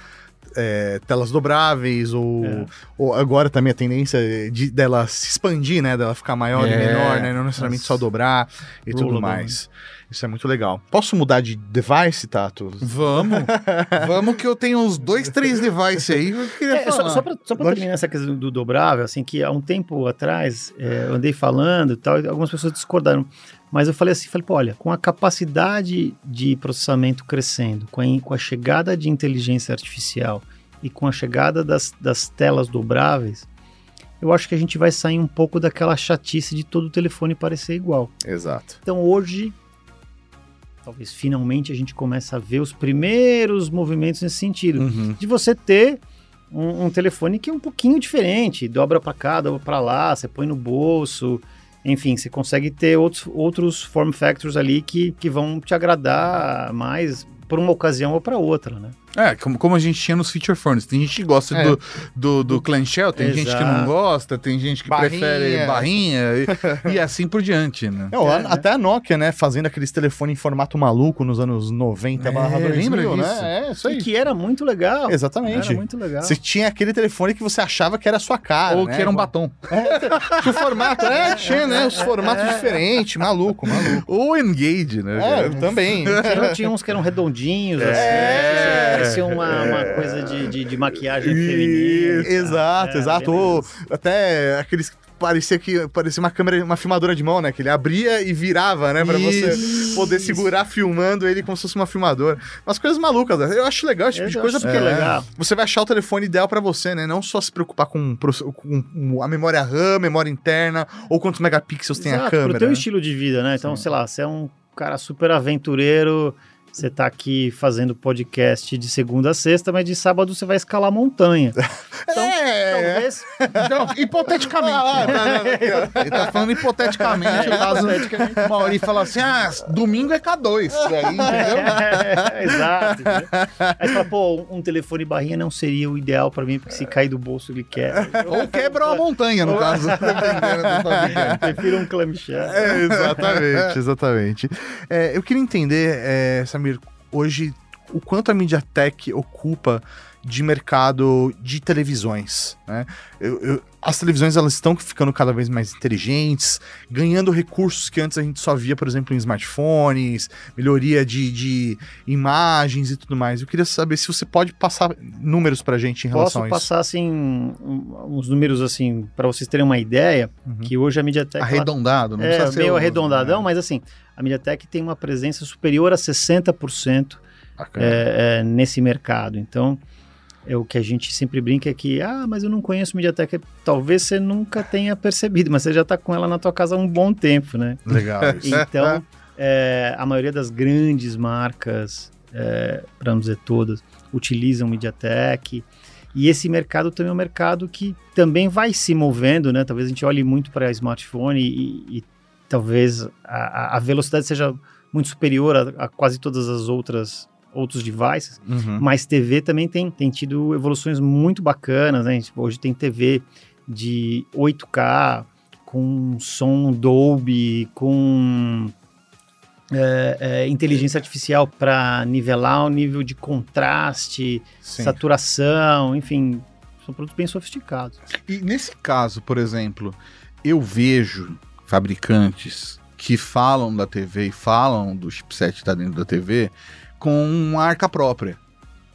é, telas dobráveis, ou, É. ou agora também a tendência de, dela se expandir, né? Dela ficar maior e É. menor, né? Não necessariamente Nossa. só dobrar e tudo mais. Isso é muito legal. Posso mudar de device, Tato? Vamos, vamos que eu tenho uns dois, três devices aí que eu queria É, só, falar. só só Pode. terminar essa questão do dobrável, assim, que há um tempo atrás é, eu andei falando e tal, e algumas pessoas discordaram. Mas eu falei assim, falei, pô, olha, com a capacidade de processamento crescendo, com a, com a chegada de inteligência artificial e com a chegada das, das telas dobráveis, eu acho que a gente vai sair um pouco daquela chatice de todo o telefone parecer igual. Exato. Então hoje, talvez finalmente a gente comece a ver os primeiros movimentos nesse sentido Uhum. de você ter um, um telefone que é um pouquinho diferente, dobra para cá, dobra para lá, você põe no bolso, enfim, você consegue ter outros, outros form factors ali que, que vão te agradar mais por uma ocasião ou para outra, né? É, como, como a gente tinha nos feature phones. Tem gente que gosta É. do, do, do clamshell, tem gente que não Exato. gosta, tem gente que Barrinha. prefere barrinha e, e assim por diante, né? Não, É, a- né? Até a Nokia, né? Fazendo aqueles telefones em formato maluco nos anos 90 É, barra 2000, lembra né? disso? É, isso E aí. que era muito legal. Exatamente. Era muito legal. Você tinha aquele telefone que você achava que era a sua cara, Ou né? que era um batom. Que o formato, é, tinha, né? Os formatos diferentes, maluco, maluco. Ou engage, né? É, também. Tinha, tinha uns que eram redondinhos, É. assim, parecia uma, uma coisa de, de, de maquiagem feminina. Exato, É, exato. Ou até aqueles que parecia que parecia uma câmera, uma filmadora de mão, né? Que ele abria e virava, né? Pra você Isso. poder segurar filmando ele como se fosse uma filmadora. Umas coisas malucas, né? Eu acho legal esse tipo de Eu coisa acho porque que é legal. você vai achar o telefone ideal pra você, né? Não só se preocupar com, com a memória RAM, memória interna ou quantos megapixels tem a Exato, câmera. Pro teu né? estilo de vida, né? Então, sei lá, você é um cara super aventureiro, você tá aqui fazendo podcast de segunda a sexta, mas de sábado você vai escalar montanha. Então, é. talvez... Então, hipoteticamente. Ah, tá, tá, tá, aqui, ó. Ele tá falando hipoteticamente, caso o Mauri fala assim: ah, domingo é K2. Aí, entendeu? É, exato. entendeu? Aí você fala, pô, um telefone barrinha não seria o ideal pra mim, porque se cair do bolso ele quebra. Ou quebra uma montanha, no caso. Prefiro um clamshell. É, exatamente, exatamente. É, eu queria entender, é, Samir, hoje o quanto a MediaTek ocupa de mercado de televisões, né? Eu- eu- as televisões elas estão ficando cada vez mais inteligentes, ganhando recursos que antes a gente só via, por exemplo, em smartphones, melhoria de, de imagens e tudo mais. Eu queria saber se você pode passar números pra gente em relação Posso a isso. passar, assim, uns números, assim, pra vocês terem uma ideia, Uhum. que hoje a MediaTek... ela- Arredondado, não É, precisa ser meio arredondadão, mas assim, a MediaTek tem uma presença superior a 60% Bacana. é, é, nesse mercado. Então, é o que a gente sempre brinca é que, ah, mas eu não conheço MediaTek. Talvez você nunca tenha percebido, mas você já está com ela na tua casa há um bom tempo, né? Legal. Então, é, a maioria das grandes marcas, é, para não dizer todas, utilizam MediaTek. E esse mercado também é um mercado que também vai se movendo, né? Talvez a gente olhe muito para smartphone e, e talvez a, a velocidade seja muito superior a, a quase todas as outras outros devices, Uhum. mas TV também tem, tem tido evoluções muito bacanas, né? Tipo, hoje tem TV de 8K, com som Dolby, com é, é, inteligência artificial para nivelar o nível de contraste, Sim. saturação, enfim, são produtos bem sofisticados. E nesse caso, por exemplo, eu vejo fabricantes que falam da TV e falam do chipset que tá dentro da TV com uma arca própria.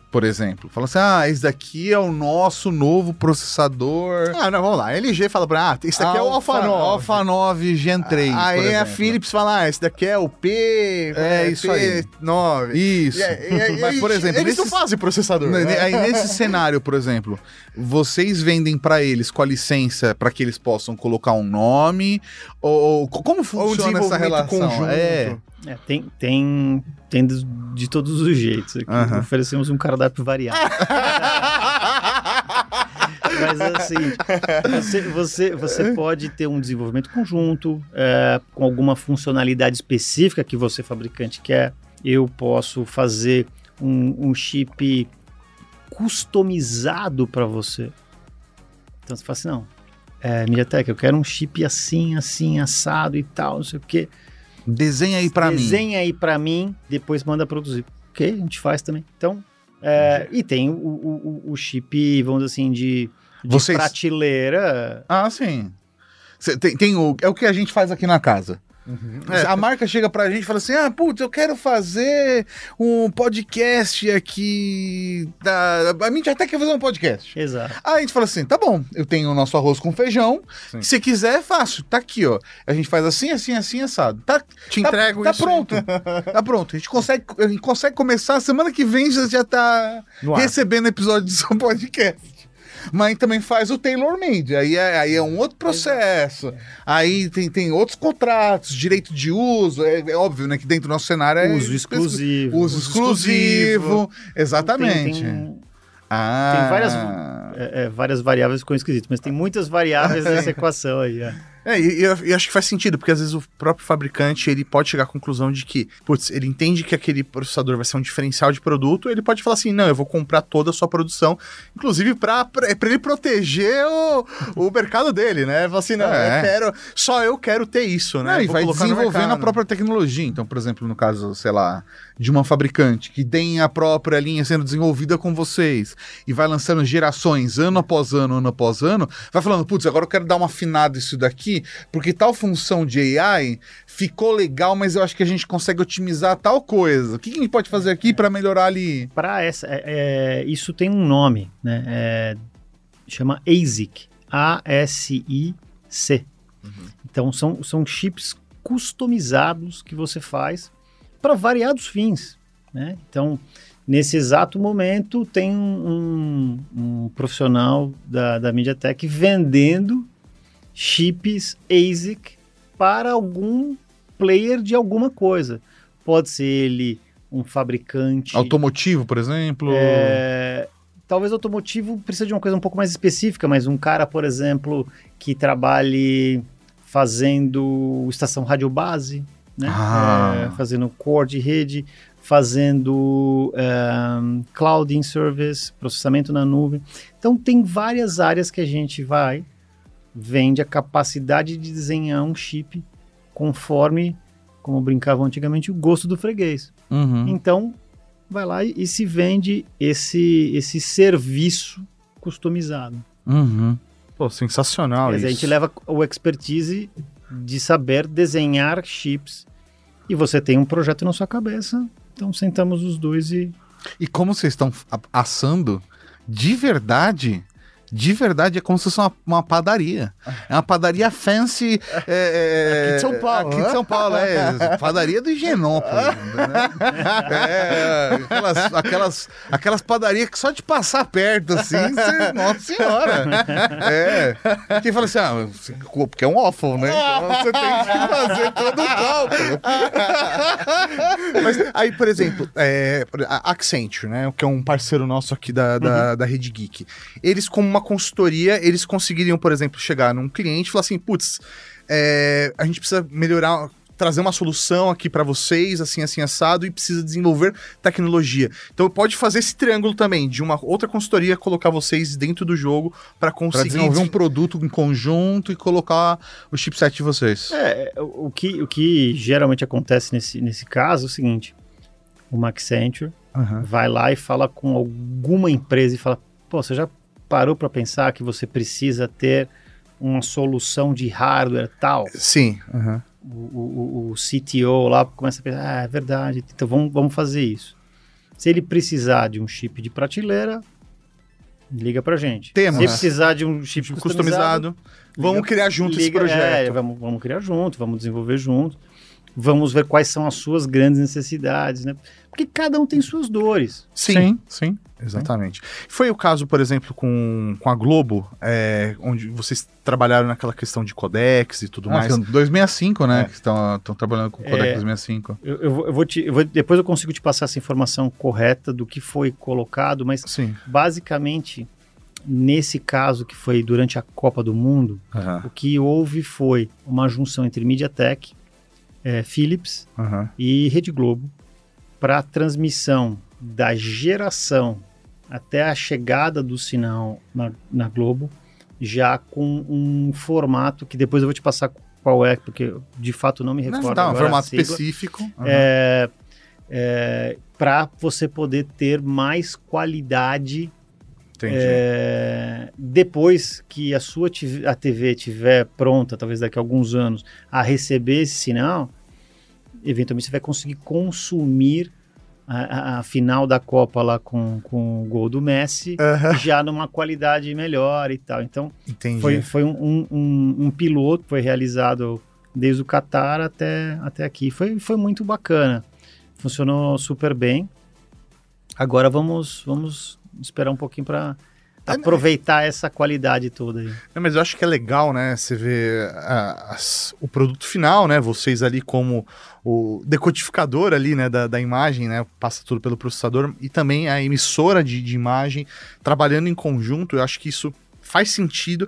Por exemplo, fala assim: ah, esse daqui é o nosso novo processador. Ah, não, vamos lá. A LG fala pra ah, esse daqui é o Alpha 9. Alpha 9 Gen 3. por Aí a. Philips fala, ah, esse daqui é o P... É, isso aí. P9. Isso. E e aí- Mas, por exemplo, eles não nesses- fazem processador. Né? Aí nesse cenário, por exemplo, vocês vendem pra eles com a licença para que eles possam colocar um nome ou, ou co- como Ou funciona essa desenvolvimento relação? conjunto. É, É, tem, tem, tem de todos os jeitos. Oferecemos um cardápio variado. Mas assim, você, você, você pode ter um desenvolvimento conjunto, é, com alguma funcionalidade específica que você, fabricante, quer. Eu posso fazer um, um chip customizado para você. Então você fala assim, não, é, MediaTek, eu quero um chip assim, assim, assado e tal, não sei o quê. Desenha aí pra mim. Desenha aí para mim, depois manda produzir. Ok, a gente faz também. Então, É, e tem o, o, o chip, vamos dizer assim, de, de Vocês- prateleira. Ah, sim. Cê tem, tem o, é o que a gente faz aqui na casa. A marca chega pra gente e fala assim: ah, putz, eu quero fazer um podcast aqui. Da... A gente até quer fazer um podcast. Exato. Aí a gente fala assim: tá bom, eu tenho o nosso arroz com feijão. Sim. Se quiser, é fácil. Tá aqui, ó. A gente faz assim, assim, assim, assado. Tá, Te tá- entrego tá isso. pronto. tá pronto. A gente, consegue, a gente consegue começar. Semana que vem já, já tá recebendo episódio do seu podcast. Mas também faz o tailor made. Aí é, aí é um outro processo. Aí tem, tem outros contratos, direito de uso. É, é óbvio, né? Que dentro do nosso cenário é. Uso exclusivo. Uso exclusivo. Exatamente. Tem, tem, Ah. tem várias, é, é, várias variáveis com esquisito, mas tem muitas variáveis nessa equação aí. é. É, e, e eu, acho que faz sentido, porque às vezes o próprio fabricante ele pode chegar à conclusão de que, putz, ele entende que aquele processador vai ser um diferencial de produto, ele pode falar assim, não, eu vou comprar toda a sua produção, inclusive pra, pra ele proteger o, o mercado dele, né? Falar assim, não, É. eu quero, só eu quero ter isso, né? Não, e Vou vai desenvolvendo a própria tecnologia. Então, por exemplo, no caso, sei lá, de uma fabricante que tem a própria linha sendo desenvolvida com vocês e vai lançando gerações ano após ano, ano após ano, vai falando, putz, agora eu quero dar uma afinada isso daqui, porque tal função de AI ficou legal, mas eu acho que a gente consegue otimizar tal coisa. O que que a gente pode fazer aqui para melhorar ali? Para essa, é- é, isso tem um nome, né? É, chama ASIC, A-S-I-C. Então são, são chips customizados que você faz para variados fins, né? Então nesse exato momento tem um, um- profissional da, da MediaTek vendendo chips ASIC para algum player de alguma coisa. Pode ser ele um fabricante Automotivo, por exemplo? é, talvez automotivo precisa de uma coisa um pouco mais específica, mas um cara, por exemplo, que trabalhe fazendo estação rádio base, né? Ah. É, fazendo core de rede, fazendo é, clouding service, processamento na nuvem. Então tem várias áreas que a gente vai vende a capacidade de desenhar um chip conforme, como brincavam antigamente, o gosto do freguês. Uhum. Então, vai lá e, e se vende esse, esse serviço customizado. Uhum. Pô, sensacional Quer dizer, a isso. gente leva o expertise de saber desenhar chips e você tem um projeto na sua cabeça, então sentamos os dois e... E como vocês estão assando, de verdade, de verdade é como se fosse uma, uma padaria. É uma padaria fancy. é, é, Aqui de São Paulo, Aqui de? São Paulo, é. Padaria do Higienópolis. né? É, aquelas, aquelas, aquelas padarias que só de passar perto, assim, você, nossa senhora. É. Quem fala assim, ah, porque é um waffle, né? Então você tem que fazer todo o cálculo. Mas aí, por exemplo, é, a Accenture, né, que é um parceiro nosso aqui da, da, da Rede Geek, eles, como uma consultoria, eles conseguiriam, por exemplo, chegar num cliente e falar assim, putz, é, a gente precisa melhorar, trazer uma solução aqui para vocês, assim, assim, assado, e precisa desenvolver tecnologia. Então pode fazer esse triângulo também, de uma outra consultoria, colocar vocês dentro do jogo para Pra conseguir... desenvolver um produto em conjunto e colocar o chipset de vocês. É, o, o que, o que geralmente acontece nesse, nesse caso é o seguinte, uma Accenture Aham. vai lá e fala com alguma empresa e fala, pô, você já parou para pensar que você precisa ter uma solução de hardware tal? Sim, aham. O, o- o CTO lá começa a pensar, ah, é verdade, então vamos, vamos fazer isso. Se ele precisar de um chip de prateleira, liga pra gente. Temos. Se precisar de um chip customizado, customizado. Vamos criar junto esse liga- projeto. é, vamos, vamos criar junto, vamos desenvolver junto. Vamos ver quais são as suas grandes necessidades, né? Porque cada um tem suas dores. Sim, sim. Exatamente. Foi o caso, por exemplo, com, com a Globo, é, onde vocês trabalharam naquela questão de codex e tudo Ah, mais. são 265, né? É. Que estão trabalhando com o Codec É. 265. Eu, eu vou- eu vou te, eu vou- depois eu consigo te passar essa informação correta do que foi colocado, mas Sim. basicamente, nesse caso que foi durante a Copa do Mundo, Aham, o que houve foi uma junção entre MediaTek, eh, Philips aham. e Rede Globo para a transmissão da geração até a chegada do sinal na, na Globo, já com um formato que depois eu vou te passar qual é, porque de fato não me Não, recordo tá, um formato específico. Aham. É, é, para você poder ter mais qualidade é, depois que a sua a TV estiver pronta, talvez daqui a alguns anos, a receber esse sinal, eventualmente você vai conseguir consumir a, a- final da Copa lá com, com o gol do Messi já numa qualidade melhor e tal. Então Entendi. foi, foi um, um, um- piloto que foi realizado desde o Catar até, até aqui. Foi, foi muito bacana. Funcionou super bem. Agora vamos, vamos esperar um pouquinho para? Aproveitar essa qualidade toda aí. Não, mas eu acho que é legal, né? Você vê ah, as- o produto final, né? Vocês ali como o decodificador ali, né? Da, da imagem, né? Passa tudo pelo processador e também a emissora de, de imagem trabalhando em conjunto. Eu acho que isso faz sentido,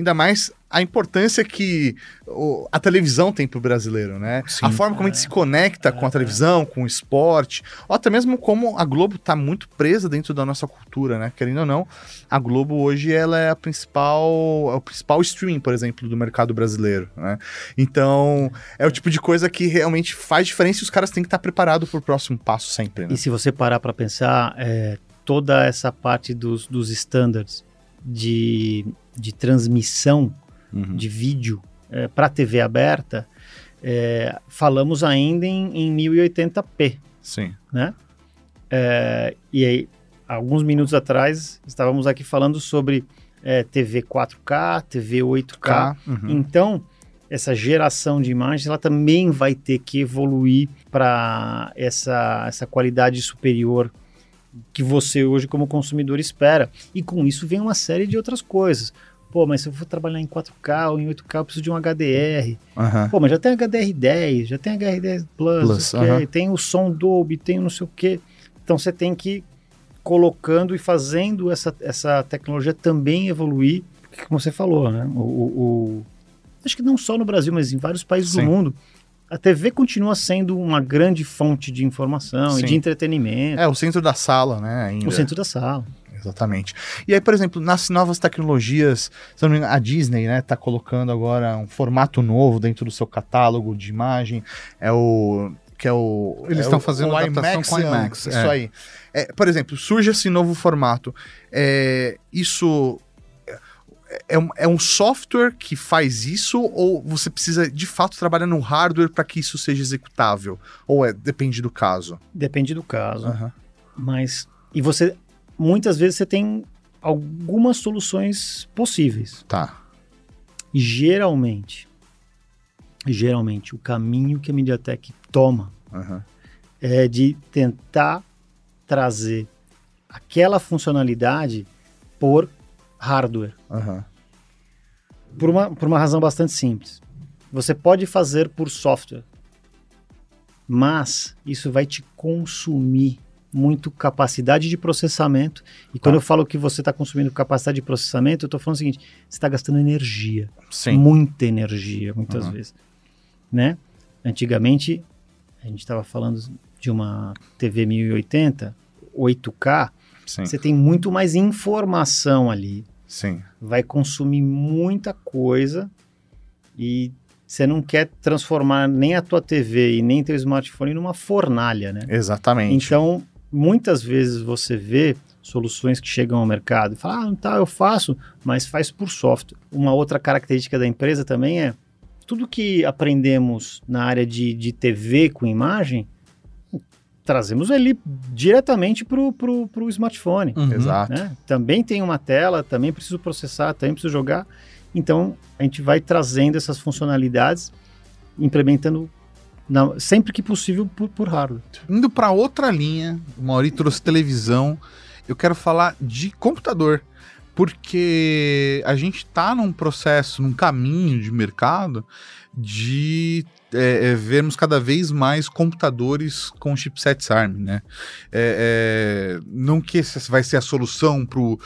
ainda mais a importância que o- a televisão tem para o brasileiro, né? Sim. A forma como a gente se conecta com a televisão, com o esporte, ou até mesmo como a Globo está muito presa dentro da nossa cultura, né? Querendo ou não, a Globo hoje ela é a principal, é o principal streaming, por exemplo, do mercado brasileiro, né? Então, é o tipo de coisa que realmente faz diferença e os caras têm que estar preparados para o próximo passo sempre, né? E se você parar para pensar, é, toda essa parte dos, dos standards de, de transmissão Uhum. de vídeo para TV aberta, é, falamos ainda em, em 1080p, Sim. né? É, e aí, alguns minutos atrás, estávamos aqui falando sobre é, TV 4K, TV 8K. K. Uhum. Então, essa geração de imagens, ela também vai ter que evoluir para essa, essa qualidade superior que você hoje como consumidor espera. E com isso vem uma série de outras coisas. Pô, mas se eu for trabalhar em 4K ou em 8K, eu preciso de um HDR. Aham. Pô, mas já tem HDR10, já tem HDR10 Plus, aham. tem o som Dolby, tem o não sei o quê. Então você tem que ir colocando e fazendo essa, essa tecnologia também evoluir, porque como você falou, né? O, o- o- acho que não só no Brasil, mas em vários países Sim. do mundo, a TV continua sendo uma grande fonte de informação Sim. e de entretenimento, É, o centro da sala, né? Ainda. o centro da sala. Exatamente. E aí, por exemplo, nas novas tecnologias, a Disney, né, tá colocando agora um formato novo dentro do seu catálogo de imagem. É o. Que é o. Eles é estão o- fazendo o adaptação com IMAX, Isso é. aí. É, por exemplo, surge esse novo formato. É, isso. É um, é um software que faz isso ou você precisa de fato trabalhar no hardware para que isso seja executável? Ou é depende do caso? Depende do caso. Aham. Mas. E você. Muitas vezes você tem algumas soluções possíveis. Tá. Geralmente, geralmente, o caminho que a MediaTek toma Aham. é de tentar trazer aquela funcionalidade por hardware. Aham. Por uma, por uma razão bastante simples. Você pode fazer por software, mas isso vai te consumir muito capacidade de processamento. E quando Tá. eu falo que você está consumindo capacidade de processamento, eu estou falando o seguinte: você está gastando energia. Sim. muita energia, muitas Uhum. vezes, né? Antigamente, a gente estava falando de uma TV 1080, 8K, Sim. você tem muito mais informação ali, Sim. vai consumir muita coisa e você não quer transformar nem a tua TV e nem teu smartphone numa fornalha, né? Exatamente. Então, muitas vezes você vê soluções que chegam ao mercado e fala, ah, tá, eu faço, mas faz por software. Uma outra característica da empresa também é tudo que aprendemos na área de, de TV com imagem, trazemos ele diretamente para o smartphone. Uhum. Exato. né? Também tem uma tela, também preciso processar, também preciso jogar. Então, a gente vai trazendo essas funcionalidades, implementando na- sempre que possível por, por hardware. Indo para outra linha, o Mauri trouxe televisão. Eu quero falar de computador, porque a gente está num processo, num caminho de mercado de é, é, vermos cada vez mais computadores com chipsets ARM, né? É, é, não que essa vai ser a solução pro,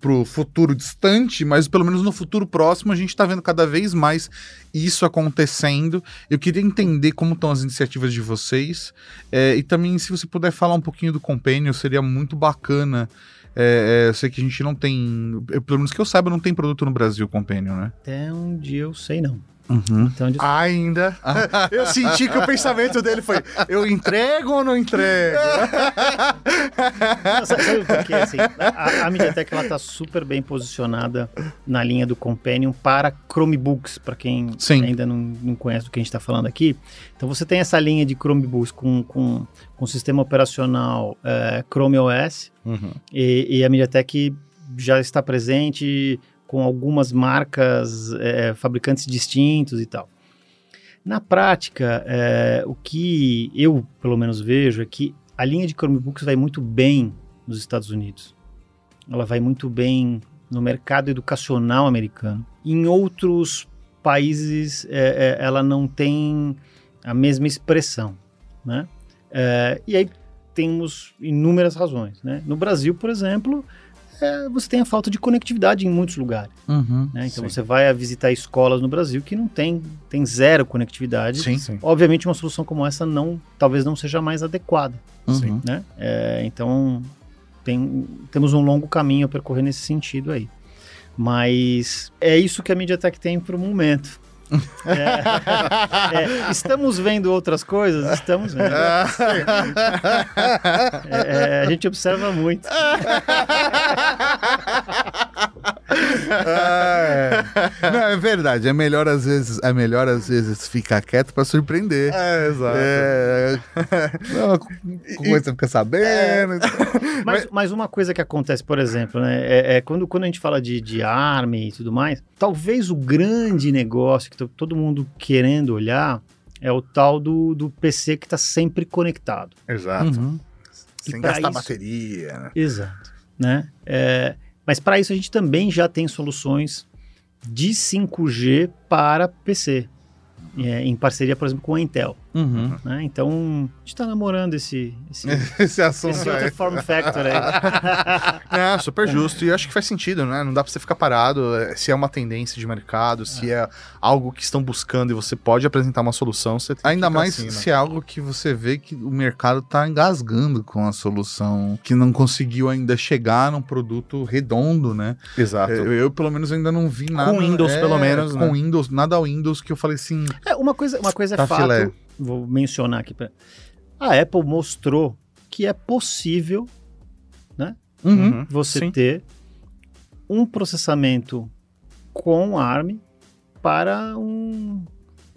pro futuro distante, mas pelo menos no futuro próximo a gente está vendo cada vez mais isso acontecendo. Eu queria entender como estão as iniciativas de vocês é, e também se você puder falar um pouquinho do Companion, seria muito bacana. É, é, eu sei que a gente não tem, eu- pelo menos que eu saiba, não tem produto no Brasil Companion, né? Até dia eu sei não. Uhum. Então, de... Ainda. Eu senti que o pensamento dele foi: eu entrego ou não entrego? Não, sabe, sabe por quê? Assim, a, a MediaTek ela tá super bem posicionada na linha do Companion para Chromebooks, para quem Sim. ainda não, não conhece do que a gente está falando aqui. Então você tem essa linha de Chromebooks com, com, com sistema operacional eh, Chrome OS Uhum. e, e a MediaTek já está presente com algumas marcas, eh, fabricantes distintos e tal. Na prática, eh, o que eu, pelo menos, vejo é que a linha de Chromebooks vai muito bem nos Estados Unidos. Ela vai muito bem no mercado educacional americano. Em outros países, eh, eh, ela não tem a mesma expressão, né? Eh, e aí temos inúmeras razões, né? No Brasil, por exemplo, eh, você tem a falta de conectividade em muitos lugares. Uhum. né? Então Sim. você vai a visitar escolas no Brasil que não tem, tem zero conectividade. Sim, sim. Obviamente uma solução como essa não, talvez não seja mais adequada, Uhum. né? É, então tem, temos um longo caminho a percorrer nesse sentido aí. Mas é isso que a MediaTek tem para o momento. É, é, estamos vendo outras coisas? Estamos vendo. É, é, a gente observa muito. Não, é verdade. É melhor às vezes, é melhor às vezes ficar quieto pra surpreender. É, exato. É, não, coisa você fica sabendo. Mas, mas uma coisa que acontece, por exemplo, né, é, é quando, quando a gente fala de, de ARM e tudo mais, talvez o grande negócio que to- todo mundo querendo olhar é o tal do, do PC que está sempre conectado. Exato. Uhum. Sem E gastar isso- bateria, né? Exato. Né? É, mas para isso a gente também já tem soluções de 5G para PC, é, em parceria, por exemplo, com a Intel. Uhum. Né? Então, a gente está namorando esse, esse, Esse assunto esse é. outro form factor aí. É, super justo. E eu acho que faz sentido, né? Não dá pra você ficar parado é, se é uma tendência de mercado, se é algo que estão buscando e você pode apresentar uma solução, você Ainda mais assim, né? se é algo que você vê que o mercado tá engasgando com a solução, que não conseguiu ainda chegar num produto redondo, né? Exato. Eu, eu, pelo menos, ainda não vi nada. é, Windows, pelo menos, Com né? Windows, nada Windows que eu falei assim. É, uma coisa, uma coisa é Tá fato, filé. Vou mencionar aqui. Pra... A Apple mostrou que é possível Uhum. você Sim. ter um processamento com ARM para um,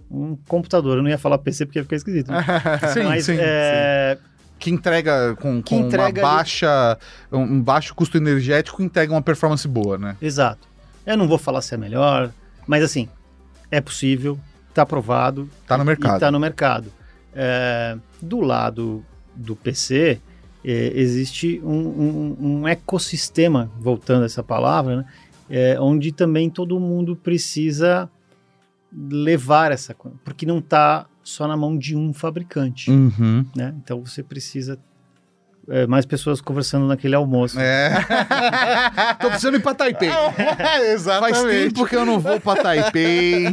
um computador. Eu não ia falar PC porque ia ficar esquisito. né? Sim, Mas sim, é, Que entrega com, Que com entrega uma baixa, um um baixo custo energético, entrega uma performance boa, né? exato. Eu não vou falar se é melhor, mas assim, é possível, está aprovado, Tá no mercado. está no mercado. É, do lado do PC, é, existe um, um- um ecossistema, voltando a essa palavra, né, é, onde também todo mundo precisa levar essa coisa, porque não está só na mão de um fabricante. Uhum. Né? Então você precisa é, mais pessoas conversando naquele almoço. É. Tô precisando ir pra Taipei. Exatamente. Faz tempo que eu não vou pra Taipei.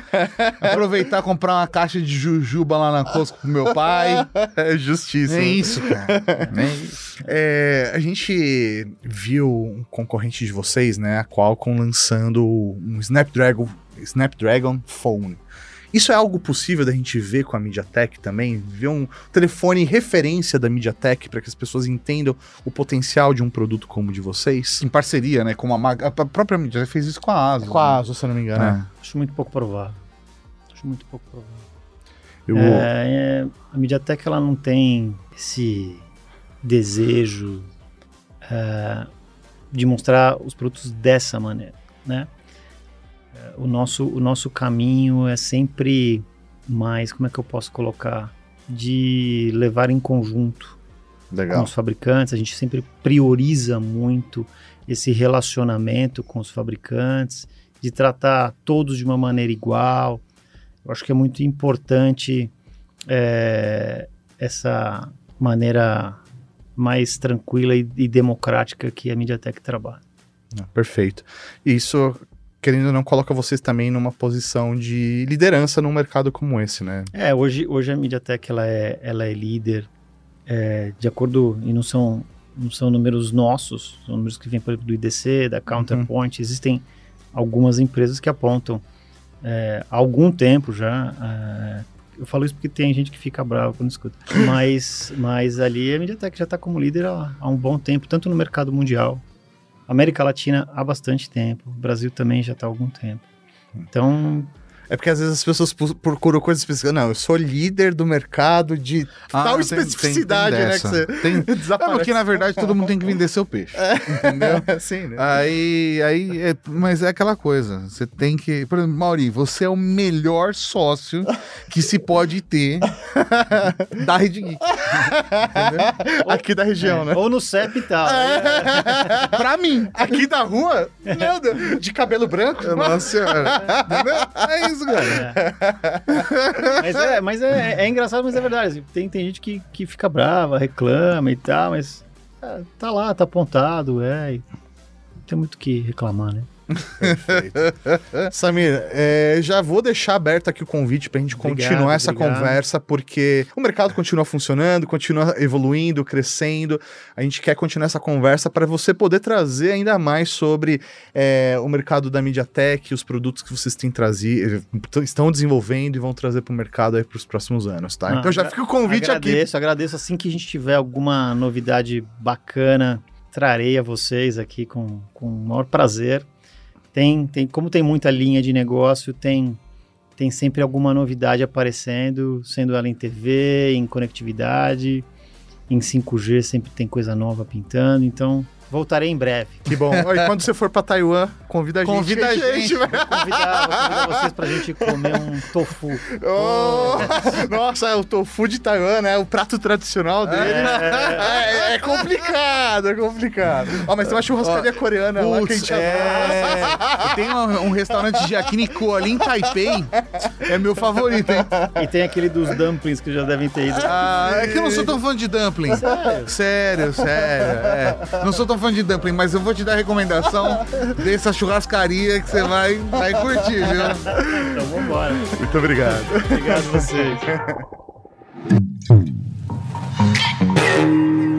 Aproveitar e comprar uma caixa de jujuba lá na Costco pro meu pai. É justiça. É isso, cara. É isso. É, a gente viu um concorrente de vocês, né, a Qualcomm lançando um Snapdragon, Snapdragon Phone. Isso é algo possível da gente ver com a MediaTek também? Ver um telefone referência da MediaTek para que as pessoas entendam o potencial de um produto como o de vocês? Em parceria, né? Com uma. A própria mídia já fez isso com a Asus. Com a Asus, se eu não me engano. né? né? Acho muito pouco provável. Acho muito pouco provável. Eu, É, é, a MediaTek ela não tem esse desejo é, de mostrar os produtos dessa maneira, né? É, O nosso, o nosso caminho é sempre mais, como é que eu posso colocar? De levar em conjunto com Legal. os fabricantes, a gente sempre prioriza muito esse relacionamento com os fabricantes, de tratar todos de uma maneira igual. Eu acho que é muito importante é, essa maneira mais tranquila e, e democrática que a MediaTek trabalha. Ah, Perfeito. Isso, querendo ou não, coloca vocês também numa posição de liderança num mercado como esse, né? É, hoje, hoje a MediaTek ela é, ela é líder, é, de acordo, e não são, não são números nossos, são números que vêm, por exemplo, do IDC, da Counterpoint, existem algumas empresas que apontam é, há algum tempo já. É, eu falo isso porque tem gente que fica brava quando escuta. Mas, mas ali a MediaTek já está como líder há, há, um bom tempo, tanto no mercado mundial, América Latina há bastante tempo, Brasil também já está há algum tempo. Então, é porque às vezes as pessoas procuram coisas específicas. Não, eu sou líder do mercado de ah, tal tem, especificidade, tem, tem né? Que você tem... desaparece. É porque na verdade todo mundo tem que vender seu peixe. É. Entendeu? Sim, né? Aí, aí é, mas é aquela coisa. Você tem que. Por exemplo, Mauri, você é o melhor sócio que se pode ter da Rede Geek. Aqui da região, é. né? Ou no CEP e tal. É. pra mim, aqui da rua, meu Deus, de cabelo branco. Nossa senhora. É isso isso, cara. É. Mas, é, mas é, é, engraçado, mas é verdade. Tem, tem gente que, que fica brava, reclama e tal, mas é, tá lá, tá apontado, é. Tem muito o que reclamar, né? Perfeito. Samir, é, já vou deixar aberto aqui o convite para a gente obrigado, continuar essa obrigado. conversa, porque o mercado continua funcionando, continua evoluindo, crescendo. A gente quer continuar essa conversa para você poder trazer ainda mais sobre é, o mercado da MediaTek, os produtos que vocês têm trazido, estão desenvolvendo e vão trazer para o mercado para os próximos anos, tá? Ah, então já fica o convite agradeço, aqui. Agradeço, agradeço. Assim que a gente tiver alguma novidade bacana, trarei a vocês aqui com, com o maior prazer. Tem, tem, como tem muita linha de negócio, tem, tem sempre alguma novidade aparecendo, sendo ela em TV, em conectividade, em 5G sempre tem coisa nova pintando, então Voltarei em breve. Que bom. E quando você for para Taiwan, convida a gente. Convida a gente. Vou convidar, vou convidar vocês pra gente comer um tofu. Oh, nossa, é o tofu de Taiwan, né? O prato tradicional dele. É, é, é complicado, é complicado. Ó, oh, mas tem uma churrascaria coreana putz, lá que a gente é... Tem um, um restaurante de yakiniku ali em Taipei. É meu favorito, hein? E tem aquele dos dumplings que já devem ter ido. Ah, é que eu não sou tão fã de dumpling. Sério? Sério, sério. É. Não sou tão sou fã de dumpling, mas eu vou te dar a recomendação dessa churrascaria que você vai, vai curtir, viu? Então vambora. Muito obrigado. Obrigado a vocês.